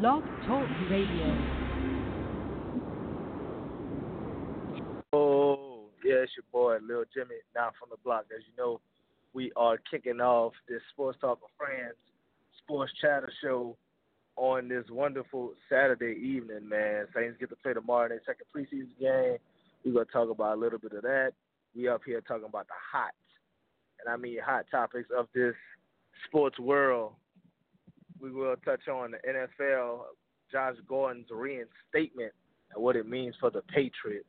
Blog Talk Radio. Oh, yeah, it's your boy, Lil Jimmy, now from the block. As you know, we are kicking off this Sports Talk with Friends sports chatter show on this wonderful Saturday evening, man. Saints get to play tomorrow in their second preseason game. We're going to talk about a little bit of that. We up here talking about the hot, and I mean hot topics of this sports world. We will touch on the NFL, Josh Gordon's reinstatement, and what it means for the Patriots,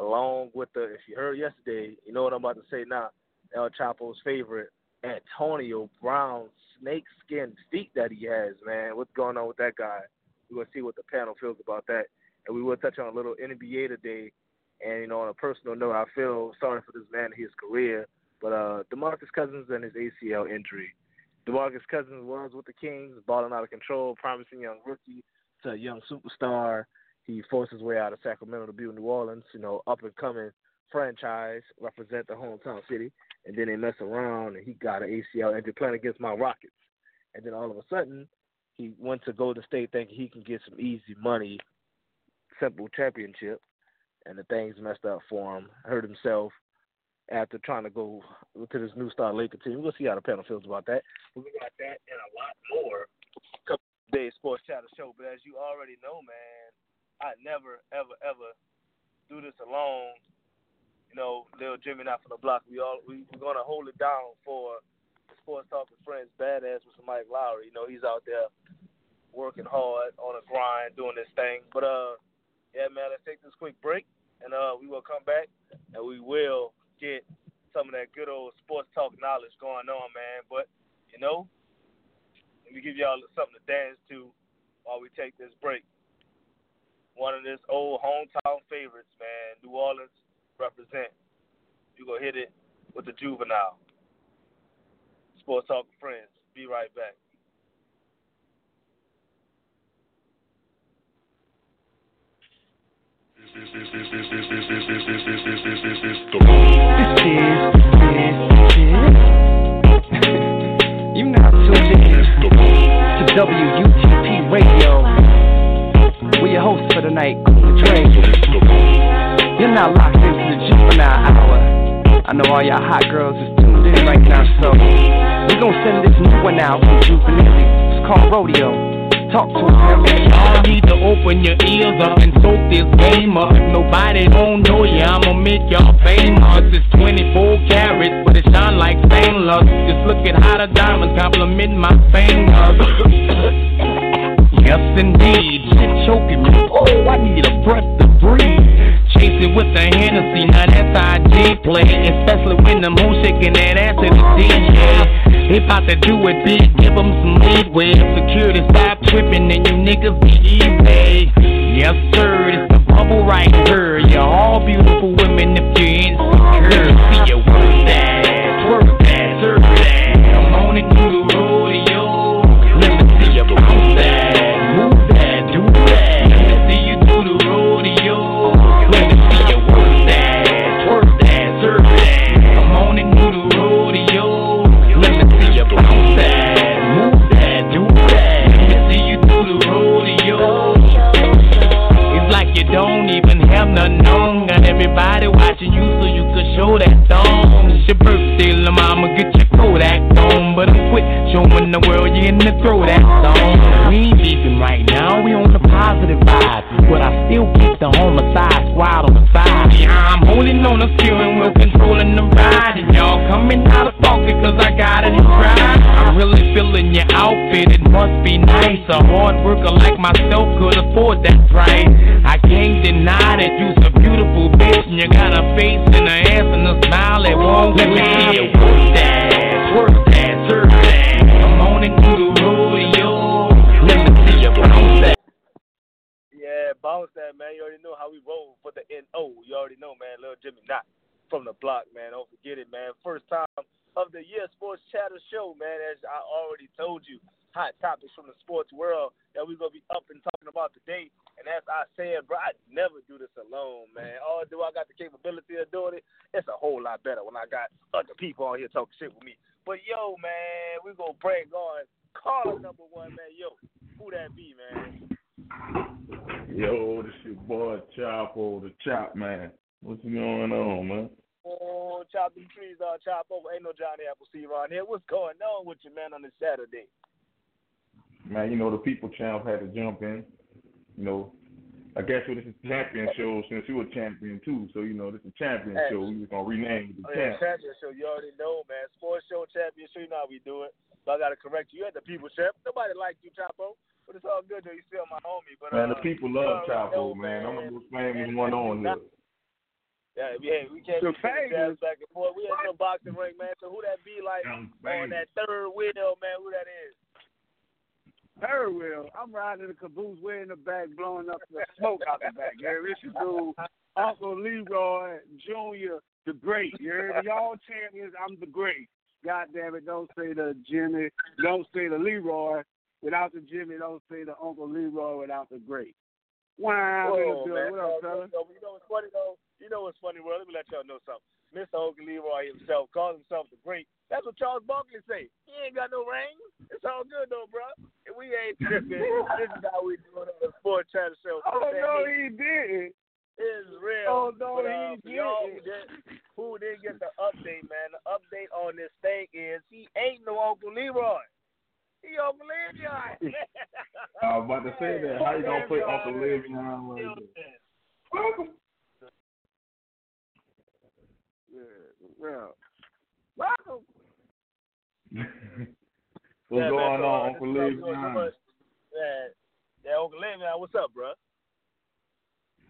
along with the, if you heard yesterday, you know what I'm about to say now, El Chapo's favorite, Antonio Brown's snakeskin feet that he has, man. What's going on with that guy? We're going to see what the panel feels about that. And we will touch on a little NBA today. And, you know, on a personal note, I feel sorry for this man and his career. But uh, DeMarcus Cousins and his ACL injury. DeMarcus Cousins was with the Kings, balling out of control, promising young rookie to a young superstar. He forced his way out of Sacramento to be in New Orleans, you know, up and coming franchise, represent the hometown city. And then they mess around and he got an ACL injury playing against my Rockets. And then all of a sudden, he went to Golden State thinking he can get some easy money, simple championship, and the things messed up for him. Hurt himself after trying to go to this new star Laker team. We'll see how the panel feels about that. We got that and a lot more. couple Day Sports Chatter Show, but as you already know, man, I never, ever, ever do this alone. You know, little Jimmy not from the block. We all we, we're gonna hold it down for the Sports Talk with Friends Badass with Mike Lowry. You know, he's out there working hard on a grind, doing this thing. But uh, yeah, man, let's take this quick break, and uh, we will come back and we will get some of that good old sports talk knowledge going on, man. But you know, let me give y'all something to dance to while we take this break. One of this old hometown favorites, man. New Orleans represent. You go hit it with the juvenile. Sports Talk Friends. Be right back. WUTP Radio. We're your hosts for the night, Cool Trey. You're now locked into the juvenile hour. I know all y'all hot girls is tuned in right now, so we're gonna send this new one out from Juvenile. It's called Rodeo. Talk to him, Y'all need to open your ears up and soak this game up. If nobody don't know you, I'ma make y'all famous. It's 24 carats, but it shine like stainless. Just look at how the diamonds compliment my fingers. yes, indeed. Shit choking me. Oh, I need a breath to breathe. Chase it with the Hennessy, now that's IG play. Especially when the moon shaking that ass to the DJ. They bout to do it big, give them some leeway. Security stop tripping and you niggas be eBay. Yes, sir, it's the bubble right here. You're all beautiful women if you're insecure. See you work that, everybody watching you so you could show that thong. It's your birthday, la mama, get your Kodak on. But I'm quit showing the world you're in the throw that song. We ain't beefing right now, we on the positive vibe. But I still keep the homicide squad on the side. Yeah, I'm holding on the steering wheel, controlling the ride. And y'all coming out of focus cause I got it in pride. I'm really feeling your outfit, it must be nice. A hard worker like myself could afford that price. I can't deny that you's a beautiful bitch. And you got a face and an ass and a smile that won't Let me see you work that, That, man. You already know how we roll for the NO. You already know, man. Little Jimmy Knott from the block, man. Don't forget it, man. First time of the year sports chatter show, man. As I already told you, hot topics from the sports world that we're to be up and talking about today. And as I said, bro, I never do this alone, man. Although I got the capability of doing it, it's a whole lot better when I got other people on here talking shit with me. But yo, man, we to bring on caller number one, man. Yo, who that be, man? Yo, this your boy Chapo, the Chop Man. What's going on, man? Oh, chop them trees, uh, chop over. Ain't no Johnny Appleseed around here. What's going on with you, man, on this Saturday? Man, you know the people champ had to jump in. You know, I guess this is champion show since you a champion too. So you know this is champion Hey. show. We just gonna rename it the Oh, yeah, champion show. You already know, man. Sports show, champion show. You know how we do it. But I gotta correct you. You at the people champ. Nobody liked you, Chapo. But it's all good though. You still my homie. But Man, uh, the people love already know, Chapo, man. I'm man. the most famous one on here. Yeah, we, hey, we can't The be sending famous- back and forth. We ain't no boxing ring, man. So who that be like I'm on famous. that third wheel, man? Who that is? Very well. I'm riding the caboose way in the back, blowing up the smoke out the back. Yeah, this is dude, Uncle Leroy Jr. the Great. You heard? Y'all champions, I'm the Great. God damn it, don't say the Jimmy, don't say the Leroy without the Jimmy, don't say the Uncle Leroy without the Great. Wow, Whoa, what man. up, Oh, fella? you know what's funny though? You know what's funny, world? Let me let y'all know something. Mr. Uncle Leroy himself calls himself the great. That's what Charles Barkley say. He ain't got no ring. It's all good though, bro. And we ain't tripping. this is how we do it on the Sports Chatter Show. Oh, Man, no, he didn't. is real. Oh, no, but, uh, he didn't. did, who didn't get the update, man, the update on this thing is he ain't no Uncle Leroy. He Uncle Leroy. I was about to say that. How you gonna put Uncle Le'Veon like that? Welcome. Yeah, well, welcome. What's Yeah, going man, so, on, Uncle this is all. So Le'Veon? Yeah, yeah, Uncle Le'Veon, what's up, bro?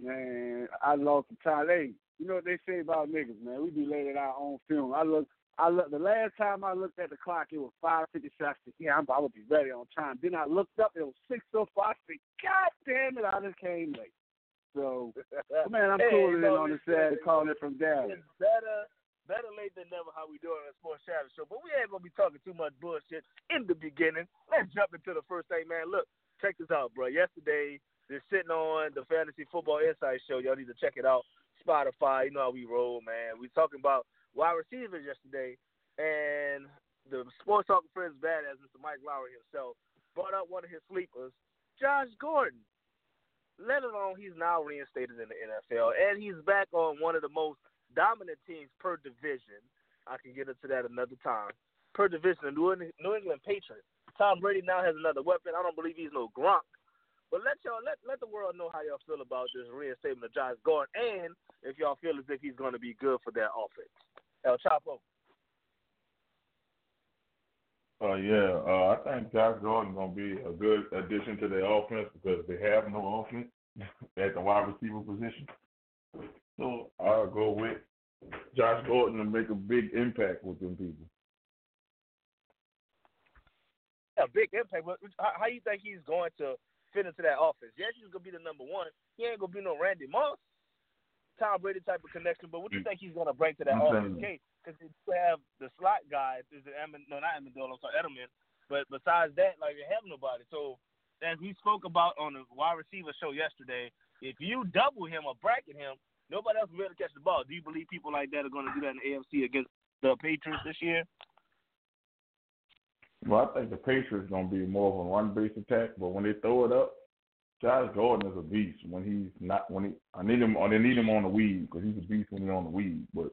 Man, I lost the time. Hey, you know what they say about niggas, man? We be late at our own film. I look, I look. The last time I looked at the clock, it was five fifty seven. Yeah, I'm, I would be ready on time. Then I looked up, it was six oh five. I said, God damn it, I just came late. So, man, I'm Hey, cooling in on the Saturday, calling it from Dallas. It's better, better late than never. How we doing on the Sports Chatter Show? But we ain't gonna be talking too much bullshit in the beginning. Let's jump into the first thing, man. Look, check this out, bro. Yesterday, they're sitting on the Fantasy Football Insight Show. Y'all need to check it out. Spotify, you know how we roll, man. We talking about wide receivers yesterday, and the Sports Talking Friends badass, Mr. Mike Lowry himself, brought up one of his sleepers, Josh Gordon. Let alone he's now reinstated in the NFL, and he's back on one of the most dominant teams per division. I can get into that another time. Per division, the New England, Patriots. Tom Brady now has another weapon. I don't believe he's no Gronk. But let y'all let let the world know how y'all feel about this reinstatement of Josh Gordon, and if y'all feel as if he's going to be good for their offense. El Chapo. Oh yeah, uh, I think Josh Gordon gonna be a good addition to their offense because they have no offense at the wide receiver position. So I'll go with Josh Gordon to make a big impact with them people. a big impact. But how, how you think he's going to fit into that offense? Yes, he's gonna be the number one. He ain't gonna be no Randy Moss, Tom Brady type of connection. But what do you mm. think he's gonna bring to that offense? because you have the slot guy. Is it Emin? No, not Amendola. I'm sorry, Edelman. But besides that, like you have nobody. So as we spoke about on the wide receiver show yesterday, if you double him or bracket him, nobody else will be able to catch the ball. Do you believe people like that are going to do that in the AFC against the Patriots this year? Well, I think the Patriots gonna be more of a run based attack, but when they throw it up, Josh Gordon is a beast. When he's not, when he, I need him, they need him on the weed because he's a beast when he's on the weed. But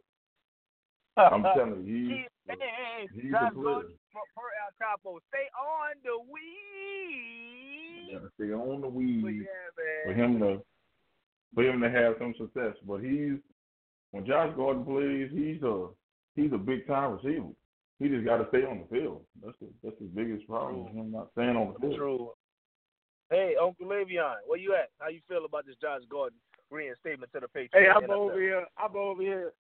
I'm telling you, He, he's, hey, he's Josh a player. Gordon, per, El Chapo, stay on the weed. gotta stay on the weed yeah, for him to for him to have some success. But he's when Josh Gordon plays, he's a he's a big time receiver. He just got to stay on the field. That's the, that's his biggest problem. Him not staying on the field. True. Hey, Uncle Le'Veon, where you at? How you feel about this Josh Gordon reinstatement to the Patriots? Hey, I'm NFL? over here. I'm over here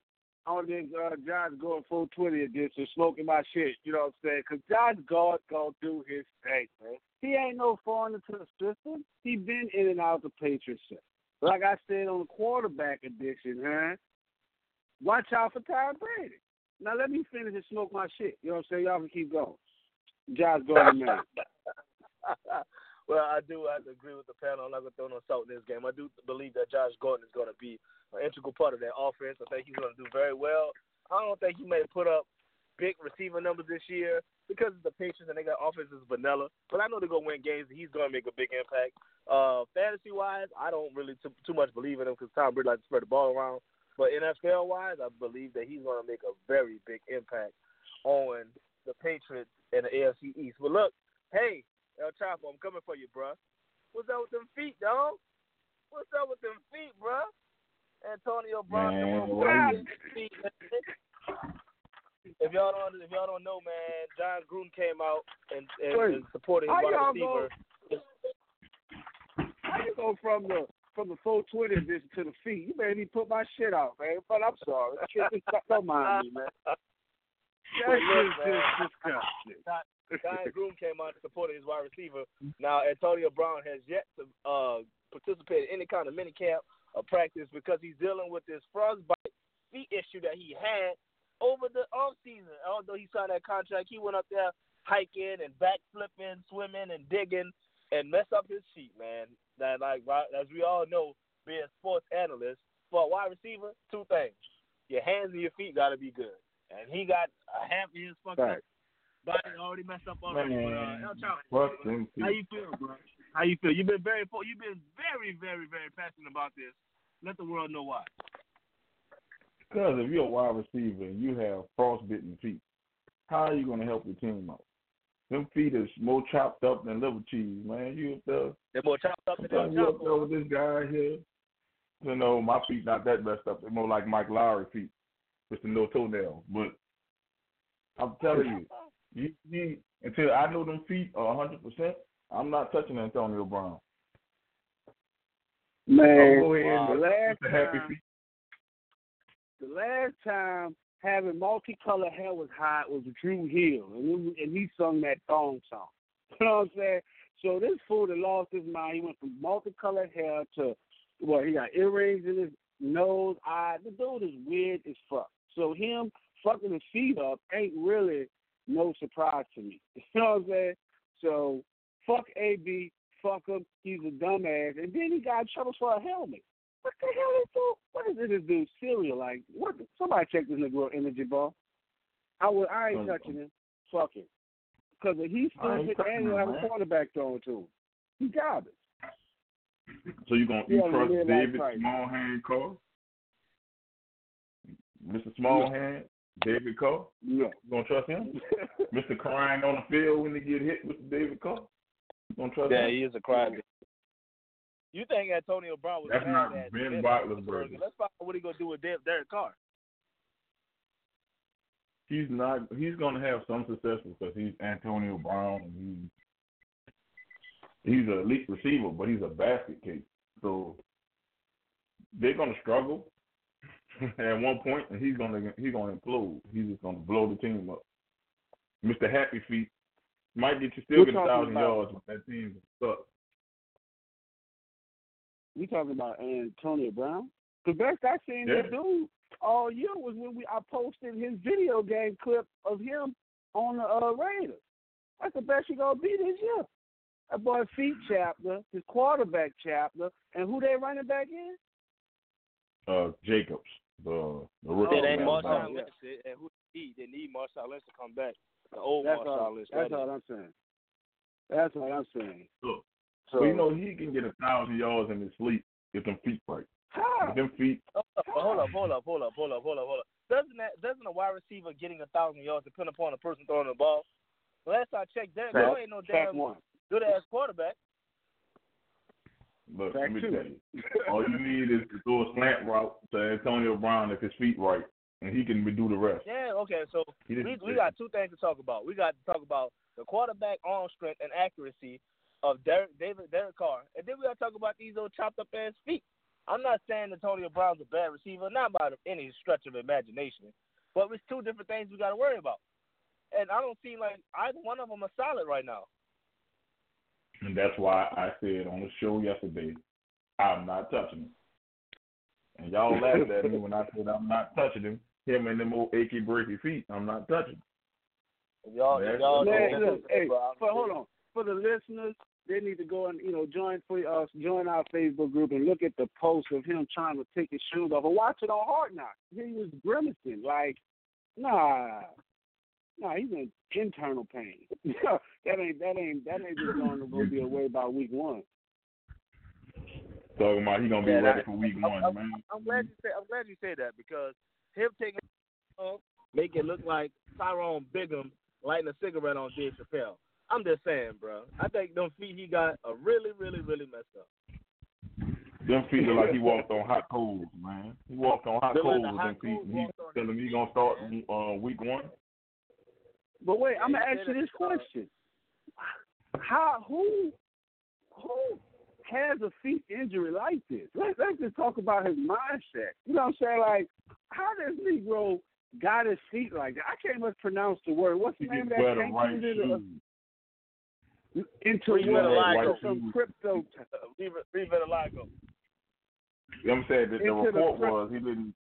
on this uh, Josh Gordon 420 edition, smoking my shit. You know what I'm saying? Because Josh Gordon gonna do his thing, man. He ain't no foreigner to the system. He been in and out of the Patriots. Like I said on the quarterback edition, huh? Watch out for Tom Brady. Now let me finish and smoke my shit. You know what I'm saying? Y'all can keep going. Josh Gordon, man. well, I do to agree with the panel. I'm not going to throw no salt in this game. I do believe that Josh Gordon is going to be an integral part of that offense. I think he's going to do very well. I don't think he may put up big receiver numbers this year. because of the Patriots and they got offense is vanilla. But I know they're gonna win games. and He's gonna make a big impact. Uh, fantasy wise, I don't really too, too much believe in him because Tom Brady likes to spread the ball around. But NFL wise, I believe that he's gonna make a very big impact on the Patriots and the AFC East. But look, hey, El Chapo, I'm coming for you, bruh. What's up with them feet, dog? What's up with them feet, bruh? Antonio Brown. Man, feet. If y'all don't, if y'all don't know, man, Jon Gruden came out and, and, and supported his how wide receiver. How you go from the from the 420 edition to the feet? You made me put my shit out, man. But I'm sorry. Don't mind me, man. That Well, shit look, is just disgusting. Gruden came out and supported his wide receiver. Now Antonio Brown has yet to uh, participate in any kind of mini camp or practice because he's dealing with this frostbite feet issue that he had over the off season. Although he signed that contract, he went up there hiking and backflipping, swimming and digging and messed up his feet, man. That like as we all know, being sports analysts, for a wide receiver, two things: your hands and your feet got to be good. And he got a half of his fucking Right. body already messed up already. But, uh, El Chapo, Fuck them how you feel, bro? How you feel? You've been very, you've been very, very, very passionate about this. Let the world know why. Because if you're a wide receiver and you have frostbitten feet, how are you going to help your team out? Them feet is more chopped up than liver cheese, man. You up there, They're more chopped up than El sometimes you up there with this guy here. You know, my feet not that messed up. They're more like Mike Lowry feet, with the no toenail. But I'm telling you, you until I know them feet are 100. percent I'm not touching Antonio Brown. Man, ahead the last time, the last time having multicolored hair was hot was Dru Hill, and, was, and he sung that thong song. You know what I'm saying? So this fool that lost his mind, he went from multicolored hair to well, he got earrings in his nose, eye. The dude is weird as fuck. So him fucking his feet up ain't really no surprise to me. You know what I'm saying? So fuck AB, fuck him. He's a dumbass, and then he got in trouble for a helmet. What the hell is this? What is this dude cereal like? What? Somebody check this nigga real energy ball. I would. I ain't touching him. Fuck him. Because if he's stupid and he'll have a quarterback throwing to him. He garbage. So you gonna you trust like David Smallhand Carr? Mr. Small Smallhand, David Carr? No. You gonna trust him? Mr. Crying on the field when they get hit, Mr. David Carr? You gonna trust Yeah, him? he is a crybaby. You think Antonio Brown was That's mad not at Ben Ben Roethlisberger. Let's find out what he gonna do with Der- Derek Carr. He's not. He's gonna have some success because he's Antonio Brown and he's he's an elite receiver, but he's a basket case. So they're gonna struggle at one point, and he's gonna he's gonna implode. He's just gonna blow the team up. Mr. Happy Feet might get you still We're get a thousand about- yards, but that team stuck. We talking about Antonio Brown? The best I seen Yeah. him do all year was when we I posted his video game clip of him on the uh, Raiders. That's the best you gonna be this year. That boy feet chapter, his quarterback chapter, and who they running back in? Uh, Jacobs, the the rookie. it ain't Marshawn Alabama. yeah. Lynch, it- and who they need? They need Marshawn Lynch to come back. The old That's Marshawn all. Lynch. That's all I'm saying. That's what I'm saying. Look, So So you know he can get a thousand yards in his sleep if them feet right. how? If them feet Hold up, hold up, hold up, hold up, hold up, hold up, hold up. Doesn't that doesn't a wide receiver getting a thousand yards depend upon the person throwing the ball? Last I checked, Derek Fact- Carr ain't no damn good ass quarterback. Look, Fact let me tell you. All you need is to throw a slant route to Antonio Brown if his feet right, and he can do the rest. Yeah, okay, so we we got two things to talk about. We got to talk about the quarterback arm strength and accuracy of Derek David Derek Carr, and then we got to talk about these old chopped up ass feet. I'm not saying Antonio Brown's a bad receiver, not by any stretch of imagination, but it's two different things we got to worry about. And I don't see like either one of them are solid right now. And that's why I said on the show yesterday, I'm not touching him. And y'all laughed at me when I said I'm not touching him. Him and them old achy breaky feet, I'm not touching. If y'all, if Man, y'all Man, don't look, listen, hey, bro, but hold on. For the listeners, they need to go and you know join for us, join our Facebook group and look at the post of him trying to take his shoes off, or watch it on Hard Knocks. He was grimacing like, nah. No, he's in internal pain. that ain't that ain't that ain't just going to be away by week one. Talking about he gonna be Yeah, ready that- for week I'm, one, I'm, man. I'm glad you say I'm glad you say that because him taking off make it look like Tyrone Biggums lighting a cigarette on Dave Chappelle. I'm just saying, bro. I think them feet he got are really, really, really messed up. Them feet look like he walked on hot coals, man. He walked on hot Look like coals. the Them feet. coals He telling me he gonna start uh, week one. But wait, I'm gonna ask you this uh, question: How who who has a feet injury like this? Let's let's just talk about his mindset. You know what I'm saying? Like, how does Negro got his feet like that? I can't even pronounce the word. What's He the name of that the thing? right You did a- into Read what? Vitiligo. Some crypto. Leave it, leave it You know what I'm saying? The, the Into the report was he didn't.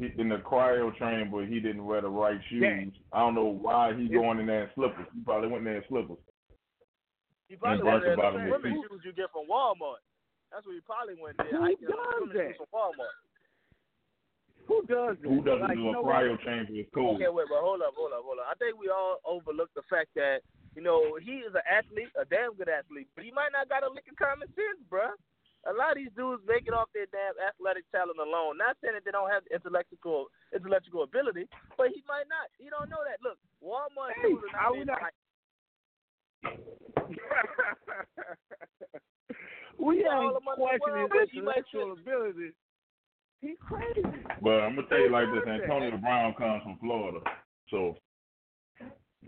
He, in the cryo but he didn't wear the right shoes. Yeah. I don't know why he Yeah. going in there in slippers. He probably went in there in slippers. He probably And went there the same with feet. shoes you get from Walmart. That's what he probably went there. Who hiking in does that? from Walmart. Who does that? Who doesn't like, do a cryo what? chamber is cool. Okay, wait, but hold up, hold up, hold up. I think we all overlook the fact that you know he is an athlete, a damn good athlete, but he might not got a lick of common sense, bruh. A lot of these dudes make it off their damn athletic talent alone. Not saying that they don't have intellectual intellectual ability, but he might not. You don't know that. Look, Walmart Hey, shoes are not not- we got all ain't the money in questioning his he intellectual ability. He's crazy. But I'm gonna tell you like this: Who does that? Antonio Brown comes from Florida, so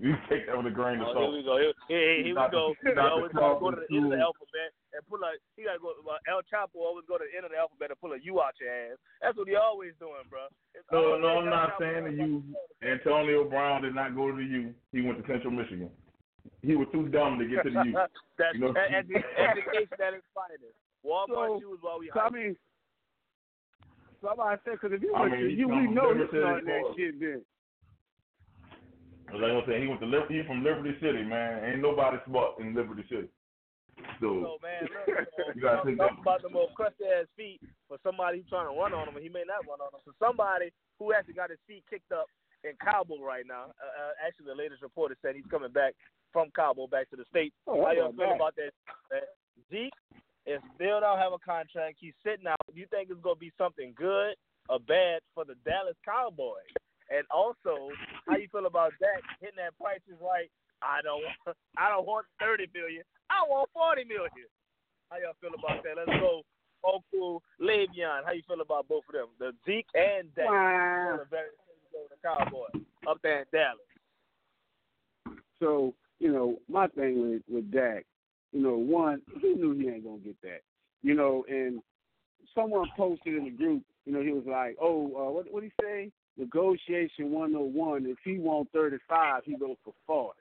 you take that with a grain of Oh, salt. here we go. Here, here, here we Not the- go. He not always gotta go to the end of the alphabet and pull a. He gotta go. Uh, El Chapo always go to the end of the alphabet and pull a U out your ass. That's what he always doing, bro. It's No, always no, I'm not saying to always you. go to the- Antonio Brown did not go to the U. He went to Central Michigan. He was too dumb to get to the U. That's You know- that, edu- education at its finest. Walmart So- shoes while we So I mean, somebody said because if you I went mean, to he you, we know you Liberty City, started that shit then. Like I was saying, he went to Liberty. He from Liberty City, man. Ain't nobody smart in Liberty City. So So man, look, you You gotta think talk that- about the most crusty ass feet for somebody who's trying to run on him, and he may not run on him. So somebody who actually got his feet kicked up in Cabo right now. Uh, uh, actually, the latest report is saying he's coming back from Cabo back to the states. Oh, How how y'all feel that? about that? that Zeke is still don't have a contract. He's sitting out. Do you think it's gonna be something good or bad for the Dallas Cowboys? And also, how you feel about that hitting that price is right? I don't want. I don't want thirty million. I want forty million. How y'all feel about that? Let's go. Oku, Le'Veon. How you feel about both of them? The Zeke and Dak. Wow. The very the Cowboys up there in Dallas. So you know, my thing with with Dak, you know, one he knew he ain't gonna get that. You know, and someone posted in the group, you know, he was like, "Oh, uh, what what he say? Negotiation 101. If he want 35, he go for 40."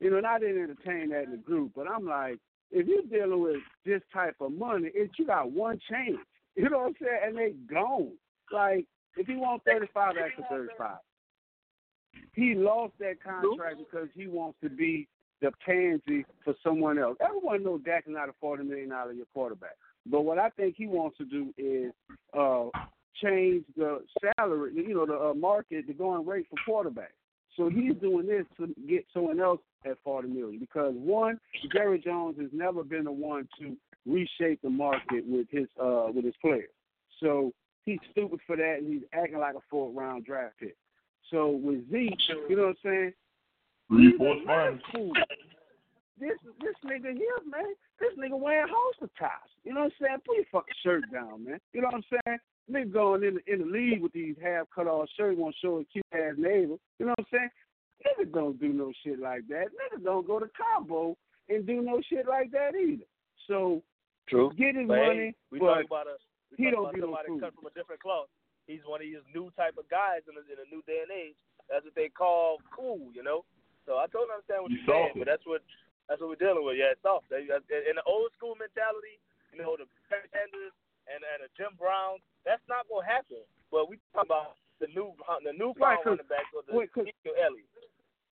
You know, and I didn't entertain that in the group, but I'm like, if you're dealing with this type of money, it you got one chance. You know what I'm saying? And they gone. Like, if he want 35, that's for 35. He lost that contract because he wants to be the pansy for someone else. Everyone knows Dak is not a forty million dollar year quarterback. But what I think he wants to do is uh change the salary, you know, the uh, market, the going rate for quarterbacks. So he's doing this to get someone else at forty million because one, Jerry Jones has never been the one to reshape the market with his uh with his players. So he's stupid for that and he's acting like a fourth round draft pick. So with Zeke, you know what I'm saying? three, He's four a sponge. This this nigga here, man, this nigga wearing holster tops. You know what I'm saying? Put your fucking shirt down, man. You know what I'm saying? Nigga going in the, in the league with these half cut off shirts, want to show a cute ass neighbor. You know what I'm saying? Niggas don't do no shit like that. Niggas don't go to Cabo and do no shit like that either. So True. get his But hey, money, we but about a he don't about be no somebody fool. cut from a different cloth. He's one of these new type of guys in a, in a new day and age. That's what they call cool, you know. So I totally understand what You you're saying, but that's what that's what we're dealing with. Yeah, it's soft. Uh, in the old school mentality, you know, the pretenders and and the Jim Brown, that's not gonna happen. But we talk about the new uh, the new Right, power 'cause- running back or the wait, 'cause- Ezekiel Elliott.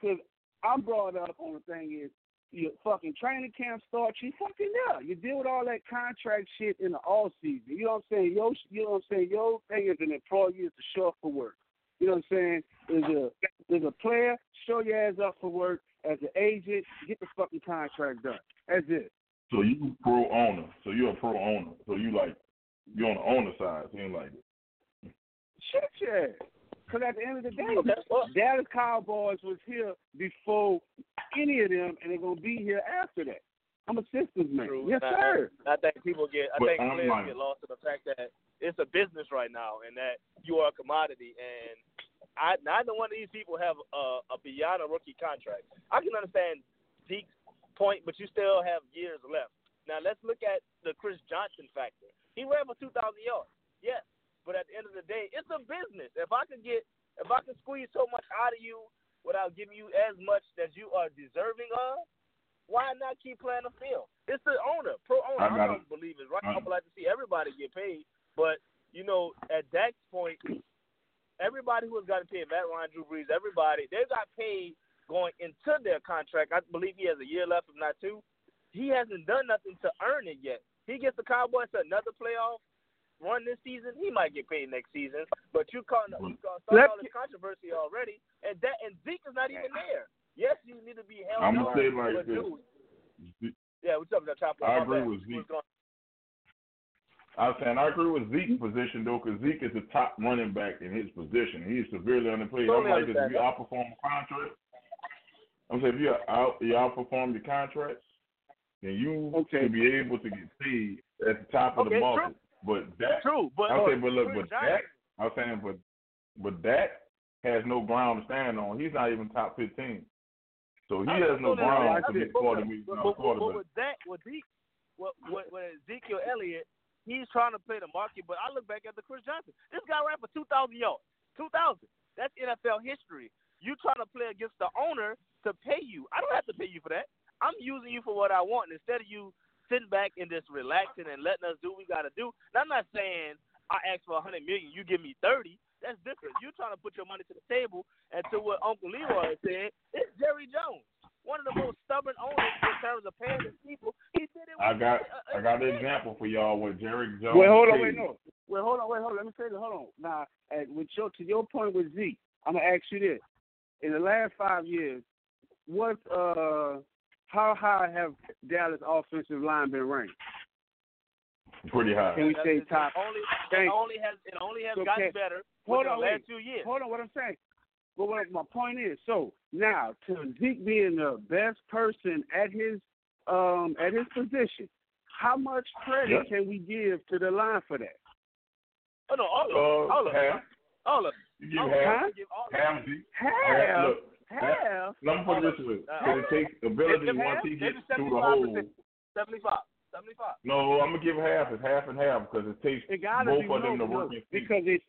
Because I'm brought up on the thing is your fucking training camp starts, you fucking there. You deal with all that contract shit in the off season. You know what I'm saying? Yo, you know what I'm saying? Your thing as an employee is to show up for work. You know what I'm saying? Is a is a player, show your ass up for work. As an agent, get the fucking contract done. That's it. So you pro owner. So you're a pro owner. So you like you're on the owner side. So you like it. Shit, yeah. Because at the end of the day, Dallas Cowboys was here before any of them, and they're gonna be here after that. I'm a systems man. True. Yes, And I- sir. I think people get. I But think I'm players like- get lost in the fact that it's a business right now, and that you are a commodity. And I, neither one of these people have a, a beyond a rookie contract. I can understand Zeke's point, but you still have years left. Now let's look at the Chris Johnson factor. He ran for 2,000 yards, yes, but at the end of the day, it's a business. If I could get, if I could squeeze so much out of you without giving you as much as you are deserving of, why not keep playing the field? It's the owner, pro owner. I I, don't believe it. Right? I would like to see everybody get paid, but you know, at Dak's point, everybody who has gotten paid, Matt Ryan, Drew Brees, everybody, they got paid going into their contract. I believe he has a year left, if not two. He hasn't done nothing to earn it yet. He gets the Cowboys to another playoff run this season. He might get paid next season, but you caught you mm-hmm. caught Let's all this controversy already, and that and Zeke is not even there. Yes, you need to be held. I'm gonna on, say it like but this. dude, yeah, what's up, top? I agree bad. with Zeke. I was saying I agree with Zeke's position though, because Zeke is the top running back in his position. He's severely underpaid. Totally I'm like this. If understand you that. outperform the contract, I'm saying if you out you outperform your contracts, then you Okay. should be able to get paid at the top of Okay, the true. market. But that True, but I'm saying, but look, but Dak, I'm saying, but but Dak has no ground to stand on. He's not even top 15, so he I has no ground to get But- forty but- million but- dollar but- but with that, with Zeke, what, what, what Ezekiel Elliott, he's trying to play the market. But I look back at the Chris Johnson. This guy ran for two thousand yards. Two thousand. That's NFL history. You trying to play against the owner to pay you. I don't have to pay you for that. I'm using you for what I want. And instead of you sitting back and just relaxing and letting us do what we got to do. Now, I'm not saying I ask for a hundred million, you give me thirty. That's different. You're trying to put your money to the table. And to what Uncle Leroy said, it's Jerry Jones, one of the most stubborn owners in terms of paying his people. He said it I got a- a- I got an example for y'all with Jerry Jones. Wait, hold on, paid. wait, no. Wait, hold on, wait, hold on. Let me say this. Hold on. Now, at, with your to your point with Zeke, I'm gonna ask you this: in the last five years, what uh, how high have Dallas offensive line been ranked? Pretty high. Can we That's- say it top? Only, it only has it only has Okay. gotten better Hold on, the last wait. two years. Hold on, what I'm saying. But what my point is, so now to Zeke being the best person at his um at his position, how much credit Yeah. can we give to the line for that? Oh no, all of Uh, them, all of them, half. all of them. You give All of half. them. Huh? I give all of them. Half Zeke. Half, Look, half. let me put it this way. Uh, Because it takes ability once he gets through the 75%. hole. 75. 75. No, I'm gonna give half. It's half and half because it takes It both be of them to work in because it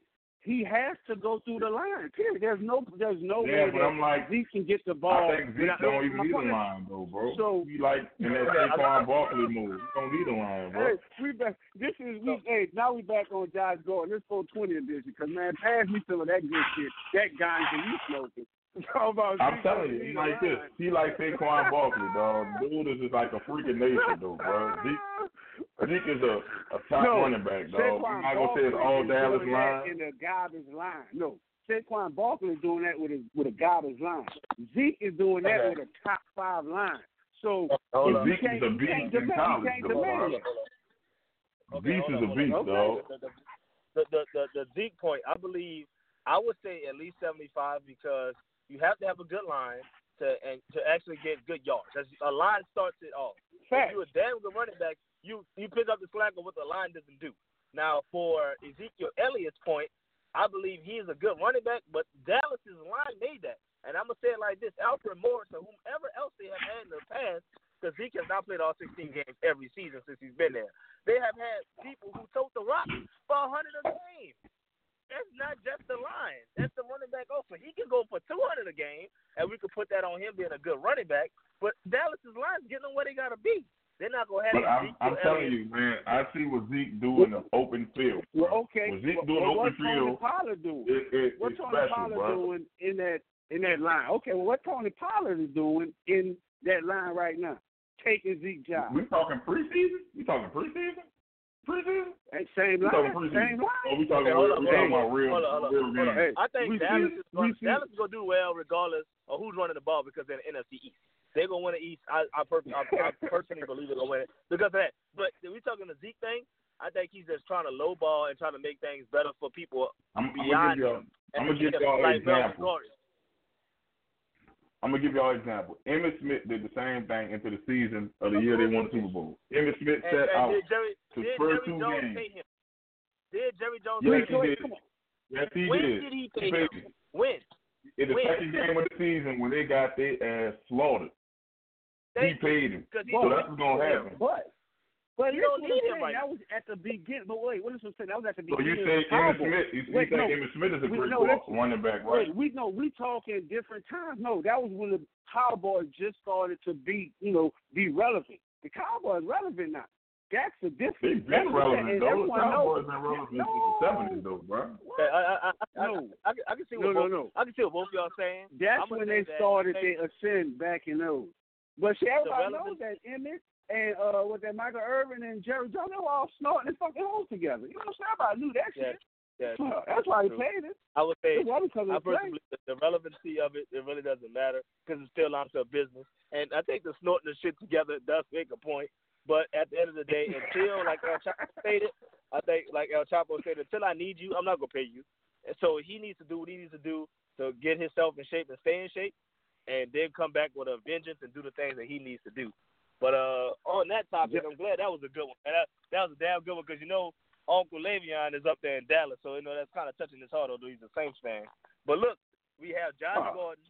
he has to go through the line. Period. There's no there's no Yeah, way but that I'm like, Zeke can get the ball. I think Zeke don't even need a line though, bro. So- he like in that Saquon Barkley move. He don't need a line, bro. Hey, we back. This is we. Hey, now we back on Josh Gordon. This 420 edition. Because man, pass me some of that good shit. That guy that you smoking. Talk about I'm Zeke telling you, he like this. He like Saquon Barkley, dog. Dude is just like a freaking nation, though, bro. Zeke, Zeke is a, a top No, running back, dog. Saquon I'm not gonna say it's all Dallas line. in the garbage line. No, Saquon Barkley is doing that with a with a garbage line. Zeke is doing that Okay. with a top five line. So Hold But Zeke is a beast in college, can't though, demand bro. that. Okay, Zeke is a beast, on. dog. The, the, the, the, the Zeke point, I believe, I would say at least 75 because you have to have a good line to and to actually get good yards. That's, a line starts it off. Fact. If you're a damn good running back, you you pick up the slack of what the line doesn't do. Now, for Ezekiel Elliott's point, I believe he is a good running back, but Dallas's line made that. And I'm gonna say it like this: Alfred Morris or whomever else they have had in the past, because Zeke has not played all 16 games every season since he's been there. They have had people who tote the rock for 100 a game. That's not just the line. That's the running back also. He can go for 200 a game, and we could put that on him being a good running back. But Dallas's line's getting them where they gotta be. They're not gonna have But I'm, I'm telling you, man. I see what Zeke do in the open field. bro. Well, okay. What Zeke Well, do in well, open what Tony field, Pollard doing? it, it, What Tony special, Pollard bro. doing in that in that line? Okay, well, what Tony Pollard is doing in that line right now, taking Zeke job. We talking preseason? We talking preseason? Preseason? Hey, same We line, same line. Oh, we talking, Okay, hold on, we talking about real, hold on, hold on, real hold on. Hey, I think we Dallas see- is going, we see- Dallas is gonna do well regardless of who's running the ball because they're in the NFC East. They're gonna win the East. I I, per- I, I personally believe they're gonna win it because of that. But if we talking the Zeke thing, I think he's just trying to lowball and trying to make things better for people I'm, I'm gonna beyond give y'all, him. I'm And gonna give him, y'all an like Melvin example. Gordon. I'm gonna give y'all an example. Emmitt Smith did the same thing into the season of the year they won the Super Bowl. Emmitt Smith And, sat and out did Jerry to did first Jerry two Jones games. pay him? Did Jerry Jones Yes, pay he him? did. Yes, he when did. did he He pay paid him? him. When? In the When? second game of the season, when they got their ass slaughtered, he Thank you. paid him. 'Cause he So that's what's gonna happen. But but You don't need what I'm him right saying, that was at the beginning. But wait, what is what I'm saying? That was at the beginning. So you say Emmitt Smith? You, you Wait, think no. Emmitt Smith is a We- great no, running back, right? Wait, we know we talking different times. No, that was when the Cowboys just started to be, you know, be relevant. The Cowboys relevant now. That's the difference. They've been relevant though. The Cowboys knows. been relevant No. since the seventies though, bro. Okay, I, I, I, I, No. I, I, I can see No, what no, both, no. I can see what both of y'all saying. That's when they that started they- their ascend back in those. But see, everybody knows that Emmitt and uh with that Michael Irvin and Jerry Jones, they were all snorting and fucking holes together. You know what I'm saying? Everybody knew that Yeah, shit. yeah. That's why he played it. I would say I personally believe the relevancy of it, it really doesn't matter because it's still onto a business. And I think the snorting the shit together does make a point. But at the end of the day, until like El Chapo stated, I think like El Chapo stated, until I need you, I'm not gonna pay you. And so he needs to do what he needs to do to get himself in shape and stay in shape, and then come back with a vengeance and do the things that he needs to do. But uh, on that topic, I'm glad that was a good one. That, that was a damn good one because you know Uncle Le'Veon is up there in Dallas, so you know that's kind of touching his heart, although he's a Saints fan. But look, we have Josh Oh. Gordon.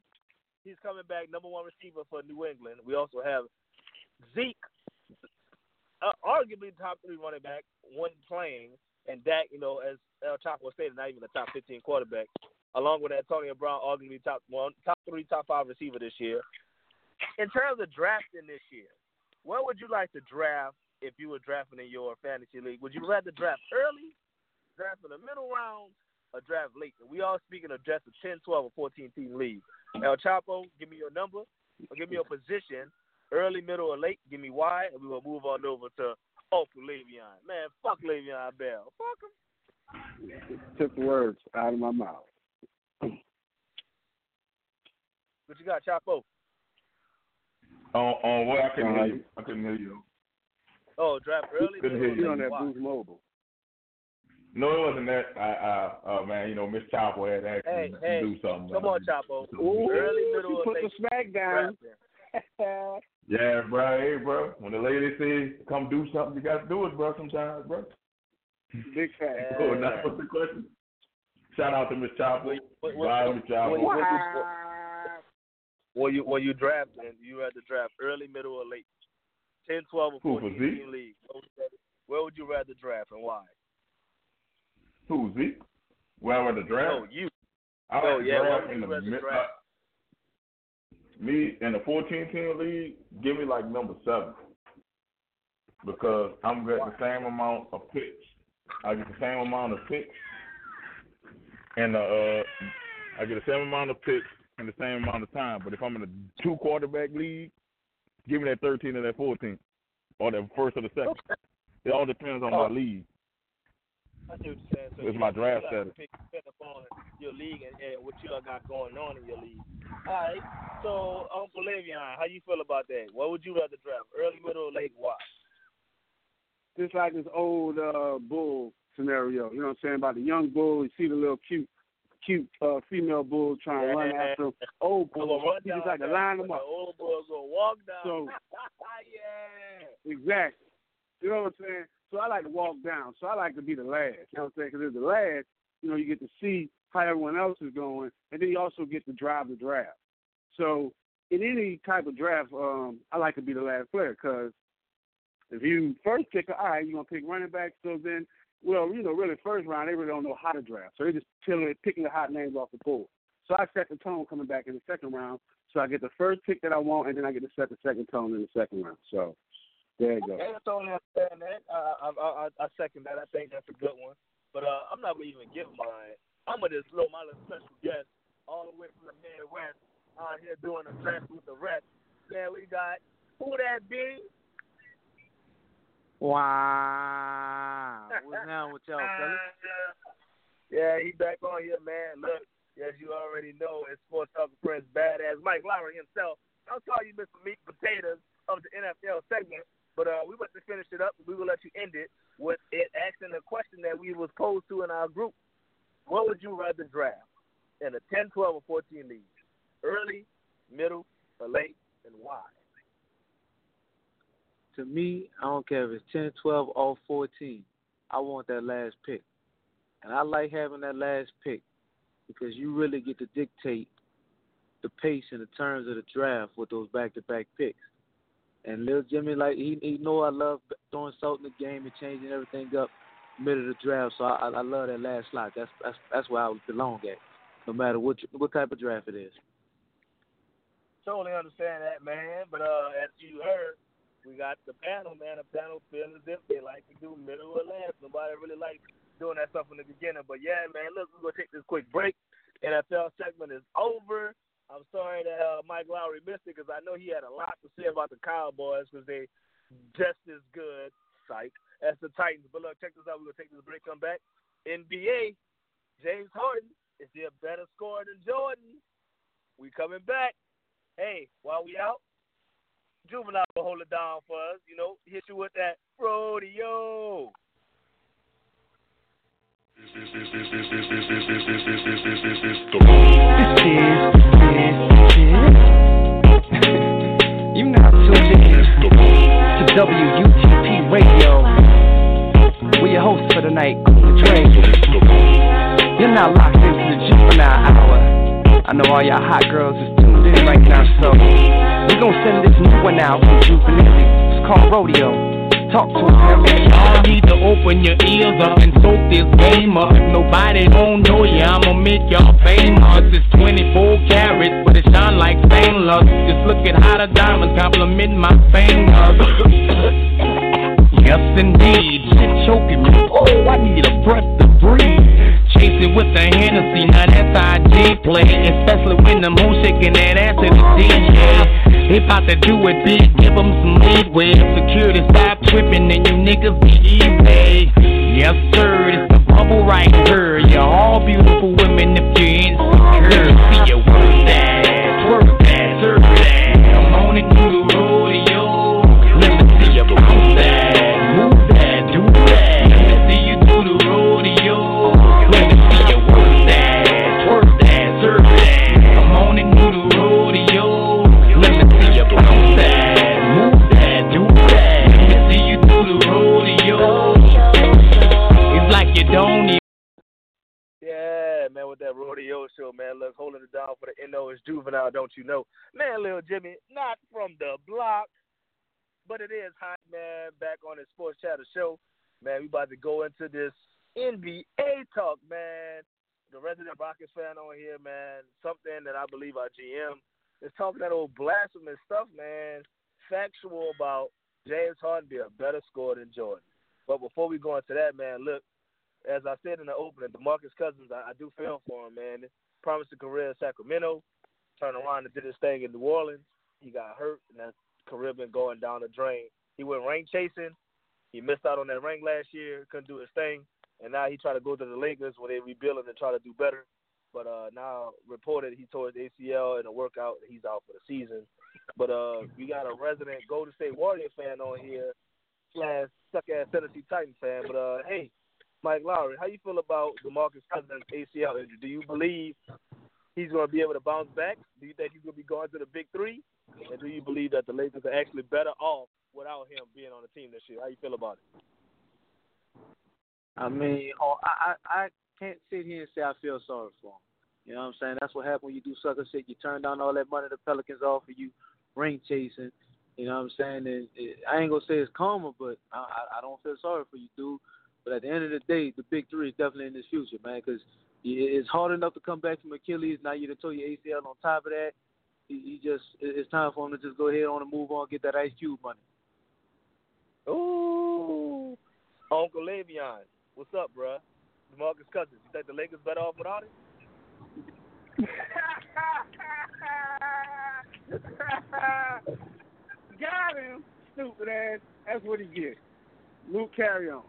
He's coming back, number one receiver for New England. We also have Zeke, uh, arguably top three running back, one playing, and Dak, you know, as El Chapo stated, not even a top 15 quarterback, along with Antonio Brown, arguably top one, top three, top five receiver this year. In terms of drafting this year, where would you like to draft if you were drafting in your fantasy league? Would you rather draft early, draft in the middle rounds, or draft late? And we all speaking of just a 10, 12, or 14 team league. El Chapo, give me your number, or give me your position, early, middle, or late. Give me why, and we will move on over to oh, Uncle Le'Veon. Man, fuck Le'Veon Bell. Fuck him. Took the words out of my mouth. What you got, Chapo? On on what I couldn't hear you. I couldn't hear you. Oh, draft early, Couldn't hear You on that Why? Boost Mobile. No, it wasn't that. I, I, uh, man, you know, Miss Chopper had asked Hey, hey, to do something. Come on, Chapo. Ooh, Early, middle, you or put the smack down. Yeah, bro. Hey, bro. When the lady says come do something, you got to do it, bro. Sometimes, bro. Big fact. Yeah. Oh, that was the question. Shout out to Miss Chopper. What- what- what- Bye, Miss Chopper. When you when you draft, and you had to draft early, middle, or late. 10, 12, or Who, for 14 team league. Where would, you rather, where would rather draft and why? Who, Zeke? Well, at the draft? No, you. I Oh, like yeah, draft in the mid- draft? uh, me in the 14 team league, give me like number seven because I'm getting the same amount of picks. I get the same amount of picks, and uh, I get the same amount of picks in the same amount of time. But if I'm in a two quarterback league, give me that 13 or that 14, or the first or the second. It all depends on Oh. my league. I see what you're saying. So It's you my draft you like status. pick depend upon your league and, and what you got going on in your league. All right. So, Uncle Le'Veon, how you feel about that? What would you rather draft? Early, middle, or late? Why? Just like this old uh, bull scenario. You know what I'm saying? About the young bull, you see the little cute cute uh, female bull trying to run after him. Old bull, you just like to line them up. The old boy's gonna walk down. So- yeah. Exactly. You know what I'm saying? So I like to walk down. So I like to be the last. You know what I'm saying? Because as the last, you know, you get to see how everyone else is going, and then you also get to drive the draft. So in any type of draft, um, I like to be the last player because if you first pick, all right, you're gonna pick running back. So then, well, you know, really first round, they really don't know how to draft, so they're just picking picking the hot names off the board. So I set the tone coming back in the second round. So I get the first pick that I want, and then I get to set the second tone in the second round. So there you go. Okay, I totally understand that. Uh, I, I, I, second that. I think that's a good one. But uh, I'm not gonna even give mine. I'm gonna just throw my little special guest all the way from the Midwest out here doing the draft with the rest. Yeah, we got who that be? Wow. What's down with y'all, fellas? Yeah, he back on here, man. Look, as you already know, it's Sports Talk Friends Badass Mike Lowry himself. I'll call you Mr. Meat Potatoes of the NFL segment, but uh, we want to finish it up. We will let you end it with it asking the question that we was posed to in our group. What would you rather draft in a 10, 12, or 14 league? Early, middle, or late? To me, I don't care if it's 10, 12, or 14. I want that last pick. And I like having that last pick because you really get to dictate the pace and the terms of the draft with those back-to-back picks. And Lil Jimmy, like he, he know I love throwing salt in the game and changing everything up mid of the draft. So I, I love that last slot. That's that's that's where I belong at, no matter what what type of draft it is. Totally understand that, man. But uh, as you heard, we got the panel, man. The panel feels as if they like to do middle or last. Nobody really likes doing that stuff in the beginning. But yeah, man, look, we're gonna take this quick break. NFL segment is over. I'm sorry that uh, Mike Lowry missed it because I know he had a lot to say about the Cowboys because they just as good, psych, as the Titans. But look, check this out. We're gonna take this break. Come back. NBA. James Harden is he a better scorer than Jordan? We coming back. Hey, while we out, Juvenile will hold it down for us. You know, hit you with that rodeo. You now tuned in to WUTP Radio. We're your host for the night, Cool Trey. You're now locked into the juvenile hour. I know all y'all hot girls is tuned in right now, so we gonna send this new one out from Juvenile. It's called Rodeo. Talk to him, Y'all need to open your ears up and soak this game up. If nobody don't know ya, I'ma make y'all famous. It's 24 carats, but it shine like stainless. Just look at how the diamonds compliment my fingers. yes, indeed. Shit choking me. Oh, I need a breath to breathe. With the Hennessy, now that's how I play. Especially when them hoes shaking that ass in the DJ. They bout to do it big, give them some leeway. Security stop tripping and you niggas be easy. Yes, sir, it's the bubble right here. You're all beautiful women if you're insecure. Is juvenile, don't you know? Man, Lil Jimmy, not from the block, but it is hot, man. Back on the Sports Chatter show, man. We about to go into this NBA talk, man. The resident Rockets fan on here, man. Something that I believe our GM is talking that old blasphemous stuff, man. Factual about James Harden be a better scorer than Jordan. But before we go into that, man, look, as I said in the opening, DeMarcus Cousins, I, I do feel for him, man. Promised a career in Sacramento, turned around and did his thing in New Orleans. He got hurt, and that career been going down the drain. He went ring chasing. He missed out on that ring last year, couldn't do his thing, and now he tried to go to the Lakers where they rebuilding and try to do better. But uh, now reported he tore his ACL in a workout. He's out for the season. But uh, we got a resident Golden State Warrior fan on here, slash suck ass Tennessee Titans fan. But uh, hey, Mike Lowry, how you feel about DeMarcus Cousins' ACL injury? Do you believe he's going to be able to bounce back? Do you think he's going to be going to the big three? And do you believe that the Lakers are actually better off without him being on the team this year? How you feel about it? I mean, oh, I, I I can't sit here and say I feel sorry for him. You know what I'm saying? That's what happens when you do sucker shit. You turn down all that money the Pelicans offer you, ring chasing. You know what I'm saying? And it, I ain't gonna say it's karma, but I, I I don't feel sorry for you, dude. But at the end of the day, the big three is definitely in this future, man, because it's hard enough to come back from Achilles. Now you done tore your ACL on top of that. You, you just it's time for him to just go ahead on and move on, get that Ice Cube money. Ooh, Uncle Le'Veon, what's up, bruh? DeMarcus Cousins, you think the Lakers better off without him? Got him, stupid ass. That's what he gets. Luke, carry on.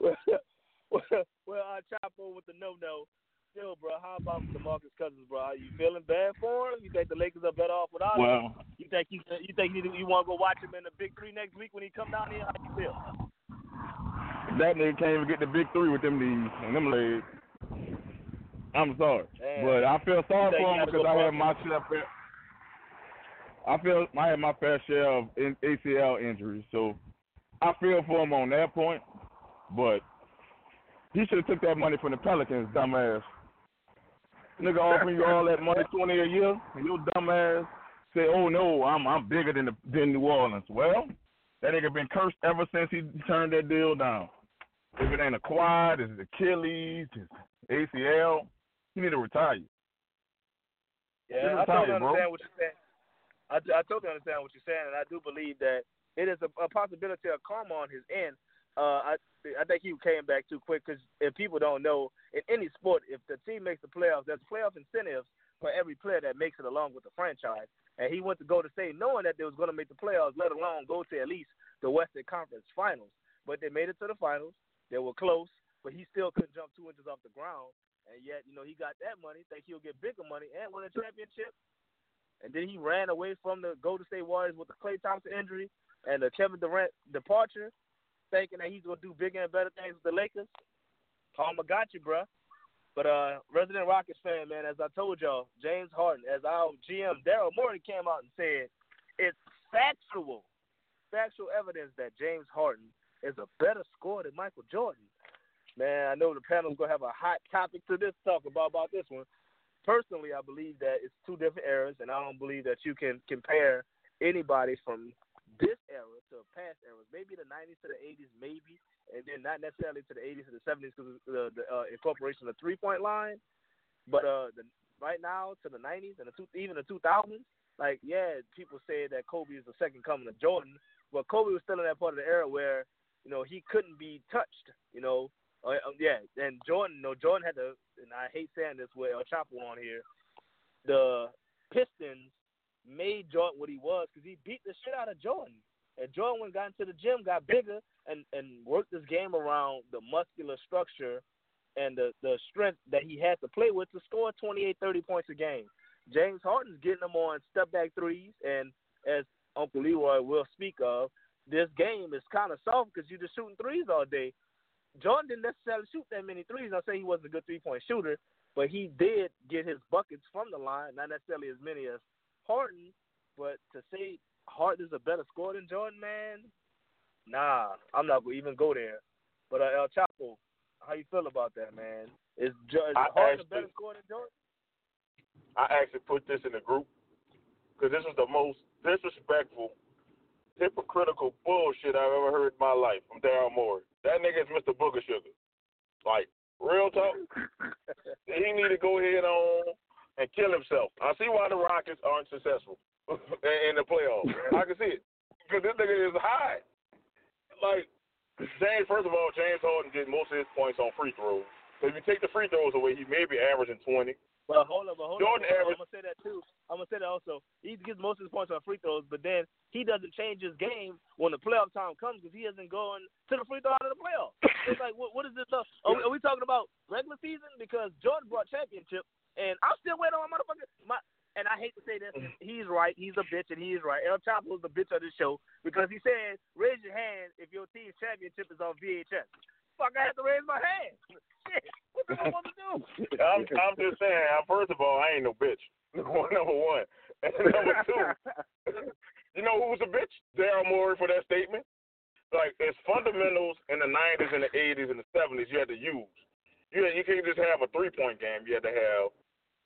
Well, well, uh, Chapo with the no no. Still, bro, how about DeMarcus Cousins, bro? Are you feeling bad for him? You think the Lakers are better off without well, him? You think you you think you, you want to go watch him in the Big Three next week when he come down here? How you feel? That nigga can't even get the big three with them knees and them legs. I'm sorry, Damn. but I feel sorry for him because I had my share. Fair, I feel I had my fair share of ACL injuries, so I feel for him on that point. But he should have took that money from the Pelicans, dumbass. Nigga offering you all that money, twenty a year, and your dumbass say, "Oh no, I'm I'm bigger than the than New Orleans." Well, that nigga been cursed ever since he turned that deal down. If it ain't a quad, it's Achilles, it's ACL. You need to retire. Yeah, You're I totally retired, bro. understand what you're saying. I, I totally understand what you're saying, and I do believe that it is a, a possibility of karma on his end. Uh, I I think he came back too quick because if people don't know, in any sport, if the team makes the playoffs, there's playoff incentives for every player that makes it along with the franchise. And he went to go to State knowing that they was going to make the playoffs, let alone go to at least the Western Conference Finals. But they made it to the finals. They were close, but he still couldn't jump two inches off the ground. And yet, you know, he got that money, think he'll get bigger money and win a championship. And then he ran away from the Golden State Warriors with the Klay Thompson injury and the Kevin Durant departure, thinking that he's gonna do bigger and better things with the Lakers. Karma got you, bruh. But uh, resident Rockets fan, man, as I told y'all, James Harden, as our GM Daryl Morey came out and said, it's factual, factual evidence that James Harden is a better scorer than Michael Jordan. Man, I know the panel's gonna have a hot topic to this talk about about this one. Personally, I believe that it's two different eras, and I don't believe that you can compare anybody from this era to past eras. Maybe the 90s to the 80s, maybe, and then not necessarily to the 80s to the 70s because the, the uh, incorporation of the three point line. But uh, the, right now to the 90s and the two, even the 2000s, like yeah, people say that Kobe is the second coming of Jordan, but Kobe was still in that part of the era where you know he couldn't be touched. You know, uh, uh, yeah, and Jordan, no, Jordan had to, and I hate saying this with El Chapo on here. The Pistons made Jordan what he was because he beat the shit out of Jordan. And Jordan when he got into the gym, got bigger, and and worked this game around the muscular structure and the the strength that he had to play with to score 28, 30 points a game. James Harden's getting them on step back threes, and as Uncle Leroy will speak of, this game is kind of soft because you're just shooting threes all day. Jordan didn't necessarily shoot that many threes. I say he wasn't a good three point shooter, but he did get his buckets from the line, not necessarily as many as Harden. But to say Harden is a better scorer than Jordan, man, nah, I'm not gonna even go there. But uh, El Chapo, how you feel about that, man? Is, is Harden a better scorer than Jordan? I actually put this in the group because this was the most disrespectful, hypocritical bullshit I've ever heard in my life from Daryl Morey. That nigga is Mr. Booger Sugar. Like, real talk. he need to go ahead on and kill himself. I see why the Rockets aren't successful in the playoffs. I can see it. Because this nigga is high. Like, James, first of all, James Harden did most of his points on free throws. So if you take the free throws away, he may be averaging 20. But hold but hold Jordan on. average- I'm gonna say that too. I'm gonna say that also. He gets most of his points on free throws, but then he doesn't change his game when the playoff time comes because he isn't going to the free throw out of the playoffs. it's like, what, what is this? Stuff? Are, we, are we talking about regular season? Because Jordan brought championship, and I'm still waiting on my motherfucker. My, and I hate to say this, he's right. He's a bitch, and he is right. El Chapo is the bitch of the show because he said, "Raise your hand if your team's championship is on VHS." Fuck, I have to raise my hand. Shit, what am I supposed to do? I'm, I'm just saying. First of all, I ain't no bitch. Number one. And number two, you know who was a bitch? Daryl Morey for that statement. Like it's fundamentals in the '90s and the '80s and the '70s you had to use. You had, you can't just have a three point game. You had to have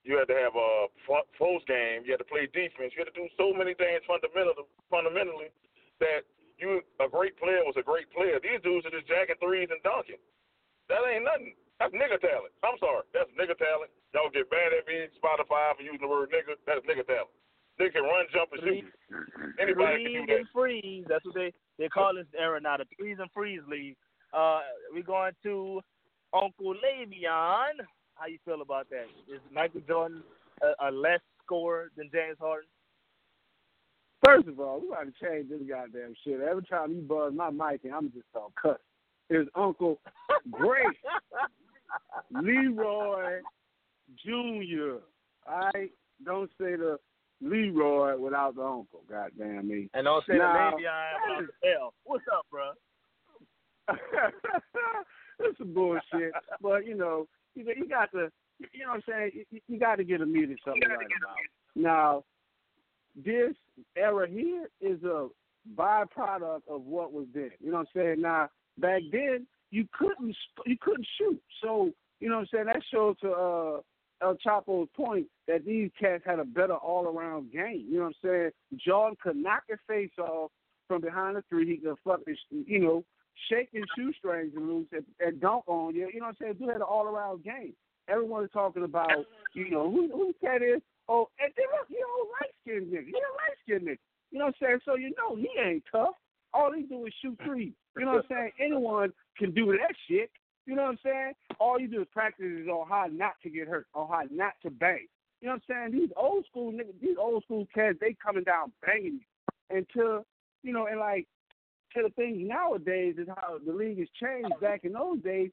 you had to have a close game. You had to play defense. You had to do so many things fundamentally fundamentally that you a great player was a great player. These dudes are just jacking threes and dunking. That ain't nothing. That's nigga talent. I'm sorry. That's nigga talent. Y'all get mad at me, Spotify, for using the word nigga. That's nigga talent. They can run, jump, and shoot. Anybody can do Freeze that. and freeze. That's what they they call this era now, the freeze and freeze league. Uh, we're going to Uncle Le'Veon. How you feel about that? Is Michael Jordan a, a less scorer than James Harden? First of all, we got to change this goddamn shit. Every time you buzz my mic, and I'm just on cuss. his uncle, great Leroy Jr. I don't say the Leroy without the uncle. Goddamn me. And don't say Now, the Le'Veon without the L. What's up, bro? it's some bullshit, but you know, you, you got to, you know what I'm saying? You, you got to get a meeting something right about. Now, this era here is a byproduct of what was then. You know what I'm saying? Now, back then you couldn't you couldn't shoot, so you know what I'm saying. That shows to uh, El Chapo's point that these cats had a better all around game. You know what I'm saying? Jordan could knock his face off from behind the three. He could fucking you know shake his shoestrings and loose and, and dunk on you. You know what I'm saying? Dude had an all around game. Everyone is talking about, you know, who who the cat is. Oh, and then look, you know, light skinned nigga. He a light skinned nigga. You know what I'm saying? So you know he ain't tough. All he do is shoot threes. You know what I'm saying? Anyone can do that shit. You know what I'm saying? All you do is practice is on how not to get hurt, on how not to bang. You know what I'm saying? These old school niggas, these old school cats, they coming down banging you. To, you know, and like, to the things nowadays is how the league has changed. Back in those days,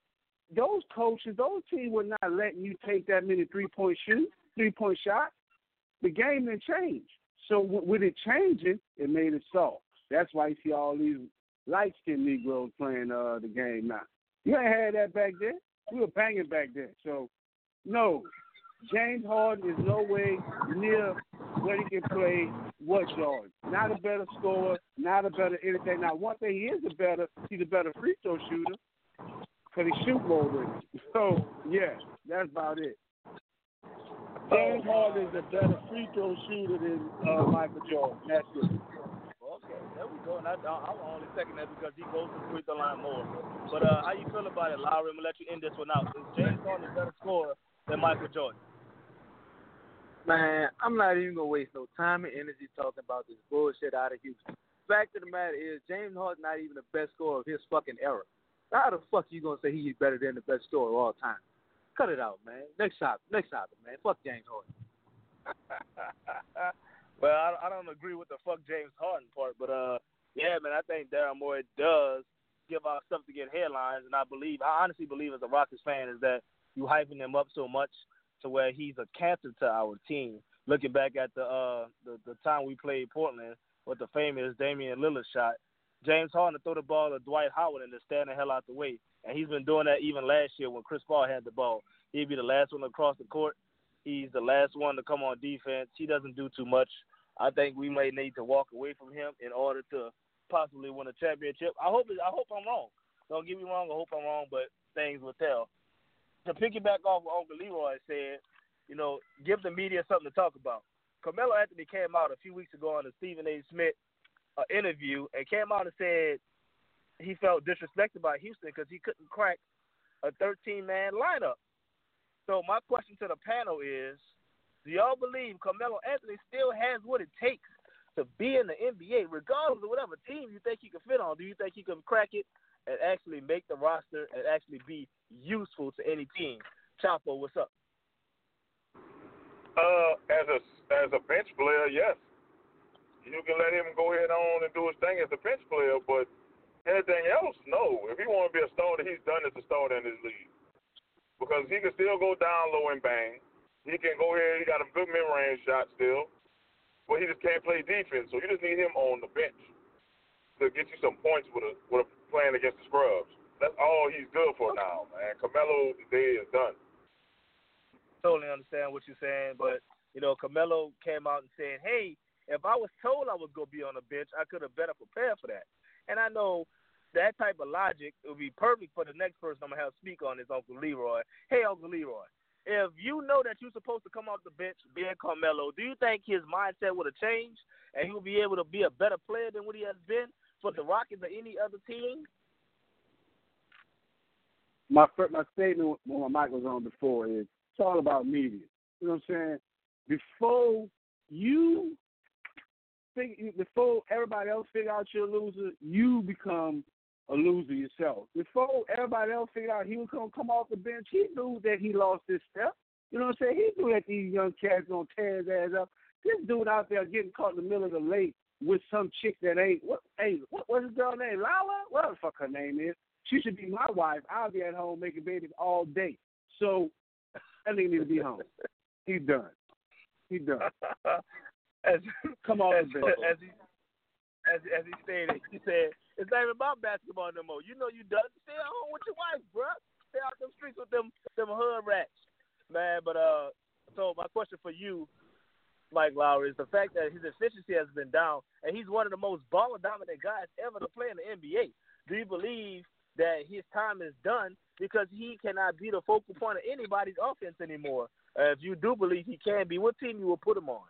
those coaches, those teams were not letting you take that many three point shoot, three point shots. The game didn't change. So with it changing, it made it soft. That's why you see all these light skinned Negroes playing uh, the game now. You ain't had that back then. We were banging back then. So, no, James Harden is no way near what he can play what Jordan. Not a better scorer, not a better anything. Now, one thing he is a better, he's a better free throw shooter because he shoot more than. So, yeah, that's about it. James Harden is a better free throw shooter than uh, Michael Jordan. That's it. Okay, there we go. And I, I'm only second that because he goes to the free throw line more. But uh, how you feel about it, Lowry? I'm gonna let you end this one out. Is James Harden is a better scorer than Michael Jordan? Man, I'm not even gonna waste no time and energy talking about this bullshit out of Houston. Fact of the matter is, James Harden not even the best scorer of his fucking era. How the fuck you gonna say he's better than the best scorer of all time? Cut it out, man. Next topic, next topic, man. Fuck James Harden. well, I, I don't agree with the fuck James Harden part, but uh, yeah, man, I think Daryl Morey does give out stuff to get headlines, and I believe, I honestly believe, as a Rockets fan, is that you hyping them up so much to where he's a cancer to our team. Looking back at the uh the, the time we played Portland with the famous Damian Lillard shot, James Harden to throw the ball to Dwight Howard and to stand the hell out the way. And he's been doing that even last year when Chris Paul had the ball. He'd be the last one across the court. He's the last one to come on defense. He doesn't do too much. I think we may need to walk away from him in order to possibly win a championship. I hope I hope I'm wrong. Don't get me wrong. I hope I'm wrong, but things will tell. To piggyback off what Uncle Leroy said, you know, give the media something to talk about. Carmelo Anthony came out a few weeks ago on the Stephen A. Smith uh, interview and came out and said he felt disrespected by Houston because he couldn't crack a 13 man lineup. So my question to the panel is, do y'all believe Carmelo Anthony still has what it takes to be in the NBA, regardless of whatever team you think he can fit on? Do you think he can crack it and actually make the roster and actually be useful to any team? Chapo, what's up? Uh, as a as a bench player, yes, you can let him go ahead on and do his thing as a bench player, but anything else, no. If he want to be a starter, he's done as a starter in this league because he can still go down low and bang. He can go ahead. He got a good mid range shot still, but he just can't play defense. So you just need him on the bench to get you some points with a with a playing against the scrubs. That's all he's good for now, man. Carmelo day is done. Totally understand what you're saying, but you know, Carmelo came out and said, "Hey, if I was told I was gonna be on the bench, I could have better prepared for that." And I know that type of logic would be perfect for the next person I'm gonna have speak on is Uncle Leroy. Hey, Uncle Leroy, if you know that you're supposed to come off the bench being Carmelo, do you think his mindset would have changed and he would be able to be a better player than what he has been for the Rockets or any other team? My my statement when my mic was on before is it's all about media. You know what I'm saying? Before you think, before everybody else figure out you're a loser, you become a loser yourself. Before everybody else figured out he was gonna come off the bench, he knew that he lost his step. You know what I'm saying? He knew that these young cats gonna tear his ass up. This dude out there getting caught in the middle of the lake with some chick that ain't what hey what what's his girl name? Lala? What the fuck her name is? She should be my wife. I'll be at home making babies all day. So that nigga need to be home. He's done. He's done. as, Come on, as, as he as as he stated, he said it's not even about basketball no more. You know you done. Stay at home with your wife, bruh. Stay out them streets with them them hood rats, man. But uh, so my question for you, Mike Lowry, is the fact that his efficiency has been down, and he's one of the most ball dominant guys ever to play in the NBA. Do you believe that his time is done because he cannot be the focal point of anybody's offense anymore? Uh, if you do believe he can be, what team you will put him on?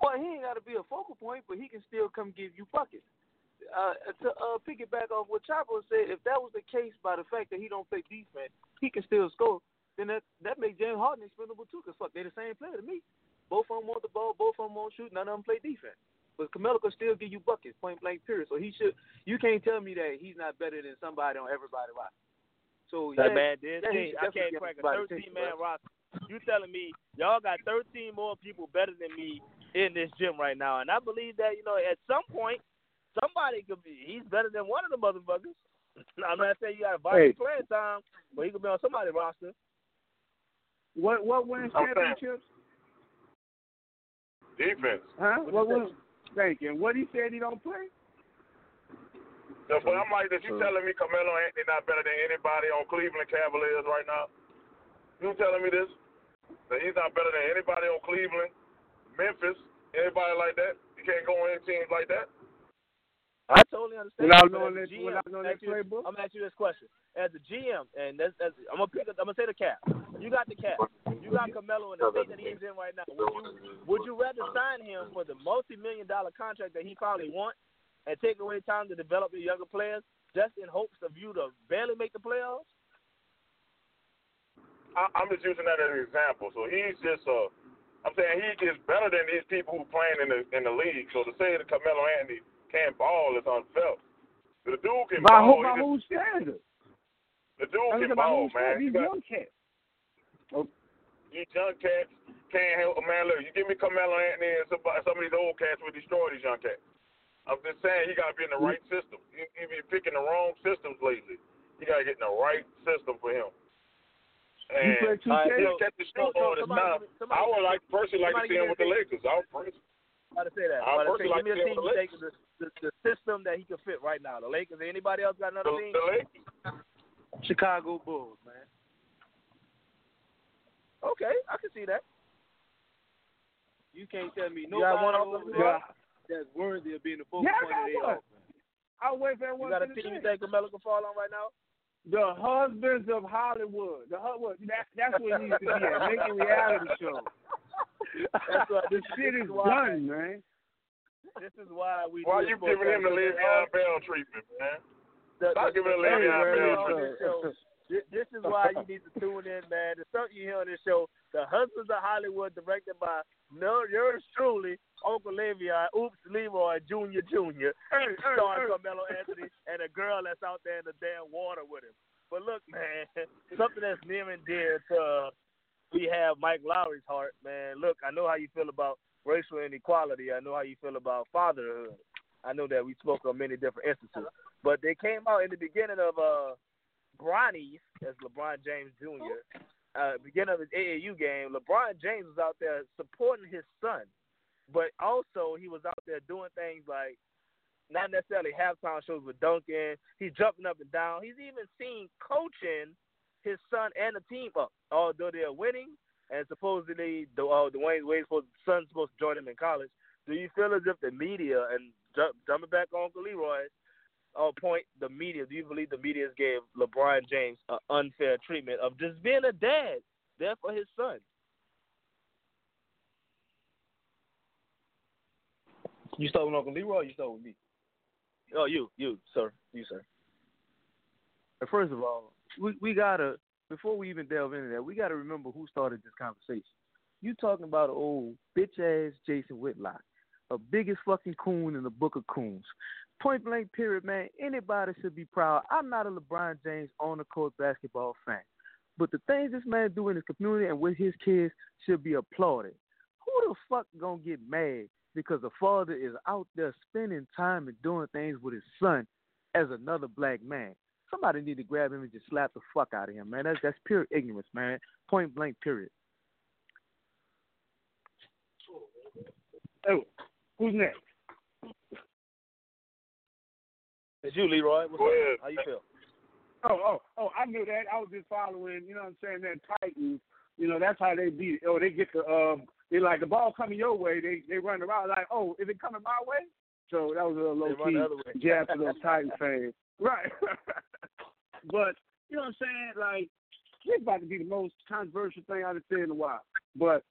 Well, he ain't got to be a focal point, but he can still come give you buckets. Uh, to uh, piggyback off what Chapo said, if that was the case by the fact that he don't play defense, he can still score. Then that that makes James Harden expendable too. Cause fuck, they the same player to me. Both of them want the ball, both of them want to shoot. None of them play defense. But Carmelo can still give you buckets, point blank period. So he should. You can't tell me that he's not better than somebody on everybody roster. So That yeah, man did. yeah, should I can't crack a 13 attention, man roster. You telling me y'all got 13 more people better than me in this gym right now, and I believe that you know at some point somebody could be. He's better than one of the motherfuckers. I'm not saying you got vital Hey. playing time, but he could be on somebody's roster. What what wins I'm saying- championships? Defense. Huh? What What you wins? Thank you. And what he said he don't play? So, but I'm like this. You uh-huh. telling me Carmelo Anthony not better than anybody on Cleveland Cavaliers right now? You telling me this? That he's not better than anybody on Cleveland, Memphis, anybody like that? You can't go on any teams like that. I totally understand. Without but knowing as a that- GM, without knowing ask that you- playbook? I'm gonna ask you this question: As a GM, and that's, that's I'm gonna pick. A, I'm gonna say the cap. You got the cap. You got Carmelo in the state that he's in right now. Would you would you rather sign him for the multi-million dollar contract that he probably wants and take away time to develop your younger players just in hopes of you to barely make the playoffs? I, I'm just using that as an example. So he's just uh, I'm saying he is better than these people who playing in the in the league. So to say that Carmelo Anthony can't ball is unfair. The dude can By, ball. who, by He just- whose standard? The dude I'm can talking about ball, man. standard? You These got- young cats. Oh. These young cats can't help. Man, look, you give me Carmelo Anthony and some, some of these old cats will destroy these young cats. I'm just saying he got to be in the mm. right system. He, he been picking the wrong systems lately. He got to get in the right system for him. You And play two All right, K? he'll catch the shoot so all the somebody time. somebody I would like personally like to see him with the a- Lakers. I would personally. I'm about to say that. I I'm about to say, personally give me a like to team see him think the, the, the system that he could fit right now. The Lakers. Anybody else got The, another team? the Lakers. Chicago Bulls, man. Okay, I can see that. You can't tell me You nobody one over there Yeah. that's worthy of being the focal Yeah, I point of got their one. offense. I'll wait for You got a team you finish. think Carmelo can fall on right now? The husbands of Hollywood. The hu- what, that, that's what he needs to be at, making reality shows. That's what, The shit is why, done, man. This is why we. Why do you giving him the podcast. Le'Veon Bell treatment, man? The- Stop the- giving the the thing Le'Veon on this show, This is why you need to tune in, man. The something you hear on this show, The Husbands of Hollywood, directed by no, yours truly, Uncle Le'Veon, Oops Leroy Junior Junior, starring Carmelo Anthony and a girl that's out there in the damn water with him. But look, man, something that's near and dear to uh, we have Mike Lowry's heart, man. Look, I know how you feel about racial inequality. I know how you feel about fatherhood. I know that we spoke on many different instances, but they came out in the beginning of uh Bronny's, as LeBron James Jr. Uh, beginning of his AAU game, LeBron James was out there supporting his son, but also he was out there doing things like not necessarily halftime shows with Duncan. He's jumping up and down. He's even seen coaching his son and the team up, although they're winning. And supposedly, the uh, Dwyane Wade's supposed, son's supposed to join him in college. Do you feel as if the media and jump, jumping back on Uncle Leroy, uh, point the media? Do you believe the media gave LeBron James an unfair treatment of just being a dad there for his son? You start with Uncle Leroy, or you start with me. Oh, you, you, sir, you, sir. And first of all, we we gotta before we even delve into that, we gotta remember who started this conversation. You talking about an old bitch ass Jason Whitlock, a biggest fucking coon in the book of coons. Point blank, period, man. Anybody should be proud. I'm not a LeBron James on the court basketball fan, but the things this man do in his community and with his kids should be applauded. Who the fuck gonna get mad because the father is out there spending time and doing things with his son as another black man. Somebody need to grab him and just slap the fuck out of him, man. That's that's pure ignorance, man. Point blank, period. Oh, who's next? It's you, Leroy. What's Go up? ahead. How you feel? Oh, oh, oh! I knew that. I was just following. You know what I'm saying? That Titans. You know that's how they beat. It. Oh, they get the um. They like the ball coming your way. They they run around like, oh, is it coming my way? So that was a low They run key the other way. jab to those Titans fans. Right. but you know what I'm saying? Like this about to be the most controversial thing I've seen in a while. But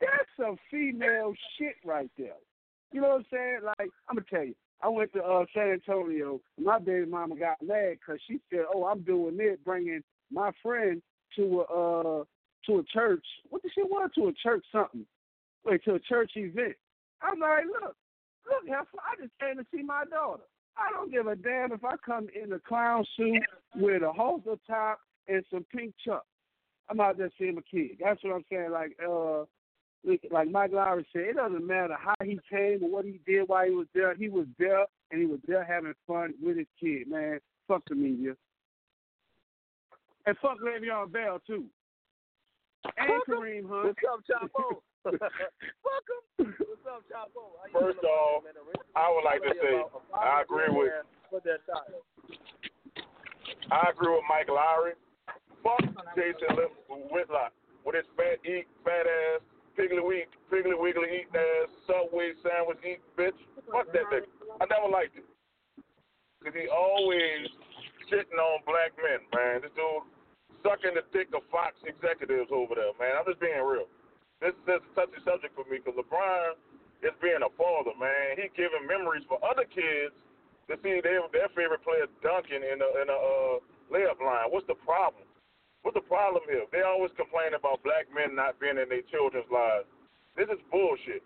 that's some female shit right there. You know what I'm saying? Like I'm gonna tell you. I went to uh, San Antonio. My baby mama got mad because she said, "Oh, I'm doing it, bringing my friend to a uh, to a church. What did she want to a church something? Wait, to a church event." I'm like, "Look, look, heifer, I just came to see my daughter. I don't give a damn if I come in a clown suit with a halter top and some pink chucks. I'm out there seeing my kid. That's what I'm saying. Like, uh, like Mike Lowry said, it doesn't matter how he came or what he did while he was there. He was there and he was there having fun with his kid, man. Fuck the media. And fuck Le'Veon Bell too. And Kareem Hunt. What's up, Chapo? Fuck him. What's up, Chapo? First feeling off, about it, man? I would like to say I agree with Put that. I agree with Mike Lowry. Fuck Jason Whitlock with his fat eat, fat ass, piggly weak, piggly wiggly eating ass, Subway sandwich eating bitch. Fuck that nigga. I never liked it. Cause he always shitting on black men, man. This dude sucking the dick of Fox executives over there, man. I'm just being real. This is a touchy subject for me because LeBron is being a father, man. He giving memories for other kids to see their their favorite player dunking in a in a uh, layup line. What's the problem? What's the problem here? They always complain about black men not being in their children's lives. This is bullshit.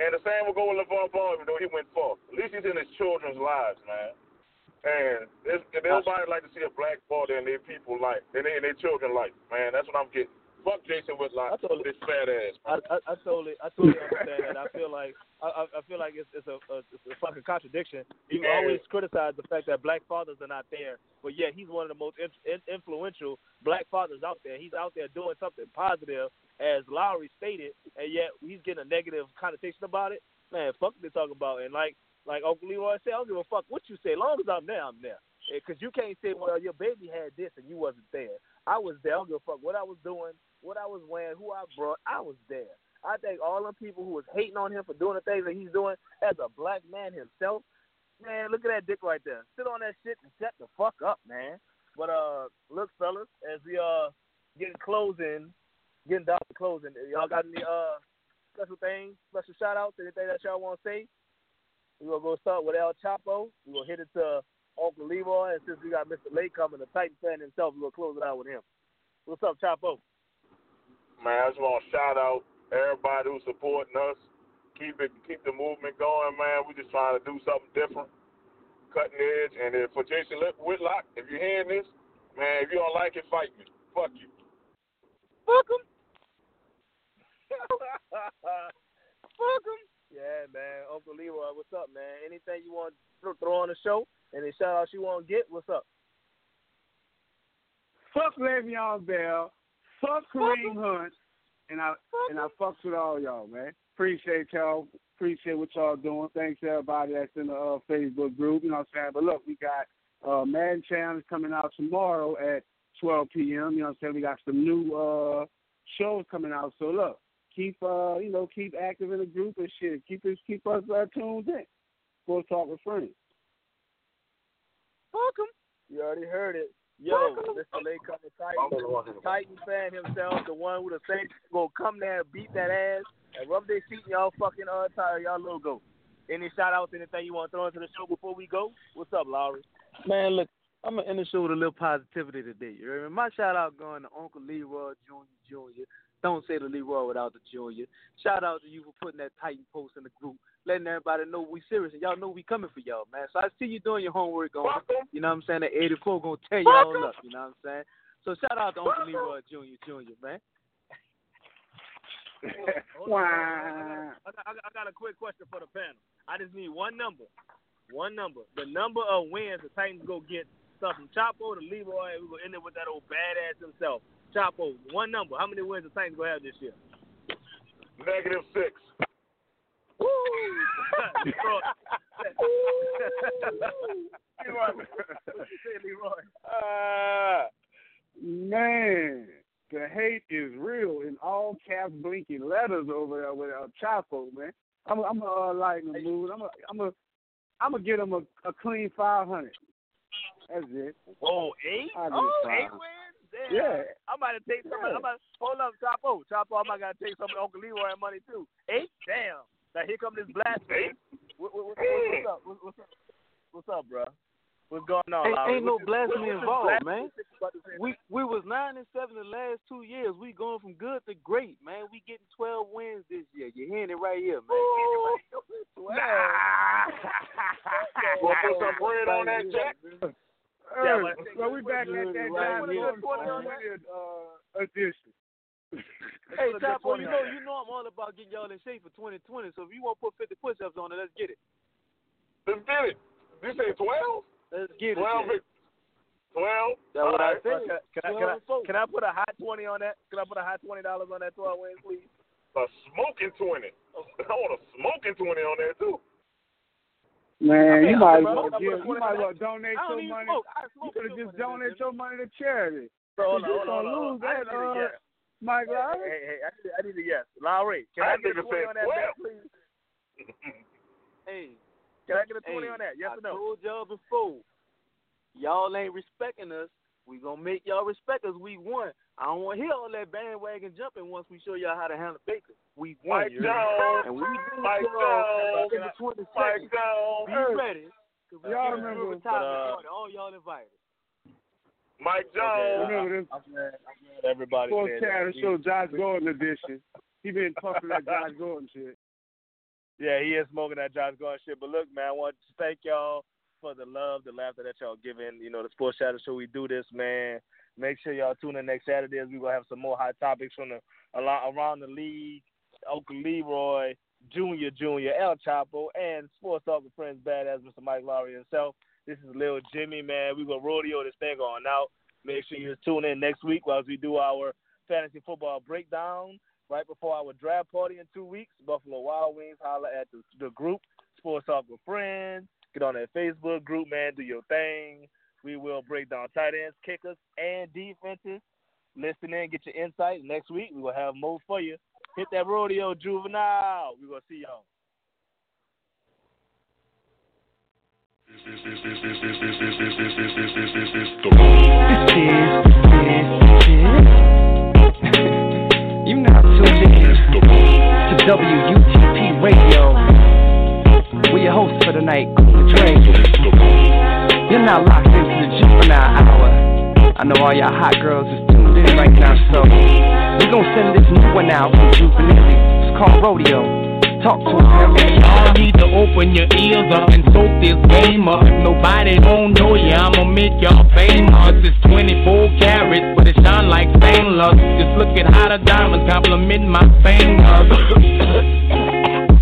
And the same will go with LeVar Ball, even though he went far. At least he's in his children's lives, man. And and nobody like to see a black father in their people life, in their, in their life, man. That's what I'm getting. Fuck Jason Whitlock I told- with his fat ass. I, I, I totally, I totally understand that. I feel like, I, I feel like it's, it's a, a, it's a fucking contradiction. You Yeah. always criticize the fact that black fathers are not there, but yet he's one of the most in, in, influential black fathers out there. He's out there doing something positive, as Lowry stated, and yet he's getting a negative connotation about it. Man, fuck what they talking about. And like, like Uncle Leroy said, I don't give a fuck what you say. As long as I'm there, I'm there. Because you can't say, well, your baby had this and you wasn't there. I was there. I don't give a fuck what I was doing, what I was wearing, who I brought. I was there. I think all the people who was hating on him for doing the things that he's doing as a black man himself, man, look at that dick right there. Sit on that shit and shut the fuck up, man. But uh, look, fellas, as we uh getting closing, getting down to closing, y'all got any uh special things, special shout outs, anything that y'all want to say? We're gonna go start with El Chapo. We're gonna hit it to Uncle Leroy, and since we got Mr. Lake coming, the Titan fan himself, we're gonna close it out with him. What's up, Chapo? Man, I just want to shout out everybody who's supporting us. Keep it, keep the movement going, man. We're just trying to do something different, cutting edge. And if for Jason Whitlock, if you're hearing this, man, if you don't like it, fight me. Fuck you. Fuck him. Fuck him. Yeah, man. Uncle Leroy, what's up, man? Anything you want to throw on the show? Any shout outs you want to get? What's up? Fuck Le'Veon Bell. Fuck Kareem Hunt. And I and I fucks with all y'all, man. Appreciate y'all. Appreciate what y'all doing. Thanks to everybody that's in the uh, Facebook group. You know what I'm saying? But look, we got uh, Madden Challenge coming out tomorrow at 12 p.m. You know what I'm saying? We got some new uh, shows coming out. So look, keep uh, you know keep active in the group and shit. Keep us keep us uh, tuned in. Go talk with friends. Fuck him. You already heard it. Yo, Mr. Lake coming Titan, Titan fan himself, the one with the same gonna come there beat that ass and rub their feet in y'all fucking uh tire, y'all logo. Any shout outs, anything you want to throw into the show before we go? What's up, Lowry? Man, look, I'm gonna end the show with a little positivity today. You hear me? My shout out going to Uncle Leroy Junior Junior. Don't say the Leroy without the Junior. Shout out to you for putting that Titan post in the group, letting everybody know we serious and y'all know we coming for y'all, man. So I see you doing your homework on. Fuck 'em. You know what I'm saying? That 84 gonna tear Fuck y'all 'em. up. You know what I'm saying? So shout out to Uncle Leroy Junior Junior, man. Hold on, hold on, hold on. I got, I, got, I got a quick question for the panel. I just need one number. One number. The number of wins the Titans go get stuff from Chapo to Leroy. We're gonna end it with that old badass himself. Chapo, one number. How many wins the Titans gonna have this year? Negative six. Woo! Leroy. what you say, Leroy? Uh, man, the hate is real in all caps, blinking letters over there with uh, Chapo, man. I'm, I'm gonna uh, lighten the mood. I'm gonna, I'm gonna, I'm gonna get him a, a clean 500. That's it. Oh, eight? I do Oh, five. eight wins? Damn. Yeah. I'm about to take some. Yeah. I'm about hold up, Chapo. Chapo, I'm about to take some of Uncle Leroy money too. Eight? Damn. Now here come this blasphemy. What, what, what, what's up? What, what's up? What's up, bro? What's going on? Ain't, Lowry? ain't no What's blasphemy involved, blasphemy man. shit you about to say? We we was nine and seven the last two years. We going from good to great, man. We getting twelve wins this year. You're hearing it right here, man. Wanna put some bread on that, Jack? Yeah, Hey, so we back at that Right John here. Gordon 420 uh, edition. Hey, put a Chapo, 20 you on know that. you know I'm all about getting y'all in shape for 2020. So if you want to put 50 push-ups on it, let's get it. Let's get it. You say twelve? Let's get it. Twelve. Twelve. That's what I Alright. said. Can, can, I, can, I, can I put a hot twenty on that? Can I put a hot twenty dollars on that twelve wins, please? A smoking twenty. I want a smoking twenty on there too. Man, you might as bro. well I'm give, you might as it well donate I your money. smoke. I You could have just much, donate your money to charity. So, hold on, you hold on, gonna hold on. lose I that, need a uh, yes. Mike Hey, Lowry. hey, hey, I need, I need a yes. Lowry, can I That get a nigga twenty on that bet, 12. please? Hey, Can I get a twenty hey, on that? Yes I or no? told y'all before. Y'all ain't respecting us. We gonna make y'all respect us. We won. I don't want to hear all that bandwagon jumping once we show y'all how to handle Baker. We won. Mike you hear me? Jones. And we do Mike y'all Jones. in the 20 Mike. Jones. Be Hey, ready. 'cause we y'all remember- to a retirement But, uh, party. All y'all invited. Mike Okay, Jones. Remember this I'm glad, I'm glad everybody Sports Chatter. Show Josh Gordon edition. He been puffing that Josh Gordon shit. Yeah, he is smoking that Josh Gordon shit. But look, man, I want to thank y'all for the love, the laughter that y'all giving. You know, the Sports Chatter Show, we do this, man. Make sure y'all tune in next Saturday as we will have some more hot topics from the around the league. Uncle Leroy, Junior, Junior, El Chapo, and Sports Talk with Friends Badass, Mr. Mike Lowry himself. This is Lil Jimmy, man. We gonna rodeo this thing on out. Make sure you tune in next week while we do our fantasy football breakdown right before our draft party in two weeks. Buffalo Wild Wings, holla at the, the group, Sports Talk with Friends. Get on that Facebook group, man. Do your thing. We will break down tight ends, kickers, and defenses. Listen in, get your insight. Next week, we will have more for you. Hit that rodeo, juvenile. We're going to see y'all. This is, this is. You now tuned in to WUTP Radio. We your hosts for the night, Cool Dre. You're now locked juvenile hour. I know all y'all hot girls is tuned in right now, so we gonna send this new one out from Juvenile. It's called Rodeo. Talk to him, Y'all need to open your ears up and soak this game up. Nobody don't know ya, I'ma make y'all famous. It's 24 carats, but it shine like stainless. Just look at how the diamonds compliment my fingers.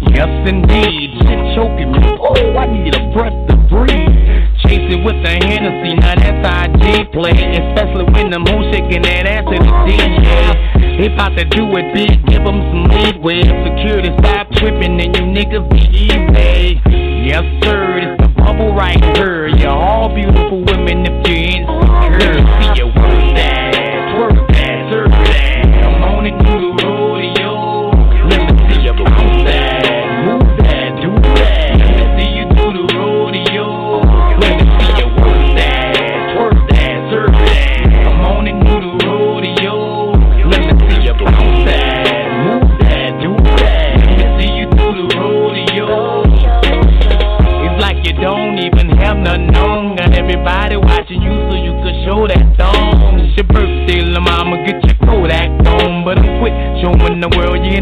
yes, indeed. Shit choking me. Oh, I need a breath to breathe. It with the Hennessy, now that's how I play. Especially when them hoes shaking that ass in the DJ. They bout to do it big, give them some leeway. Security stop tripping, and you niggas be easy. Yes, sir, it's the bubble right here. You're all beautiful women if you're insecure. See you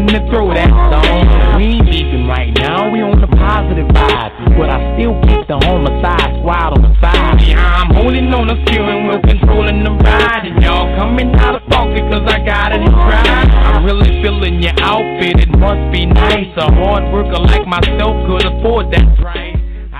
in the throw that song. We ain't beefing right now, we on the positive vibe. But I still keep the homicide squad on the side. Yeah, I'm holding on the steering wheel, controlling the ride. And y'all coming out of pocket cause I got it pride. I'm really feeling your outfit, it must be nice. A hard worker like myself could afford that.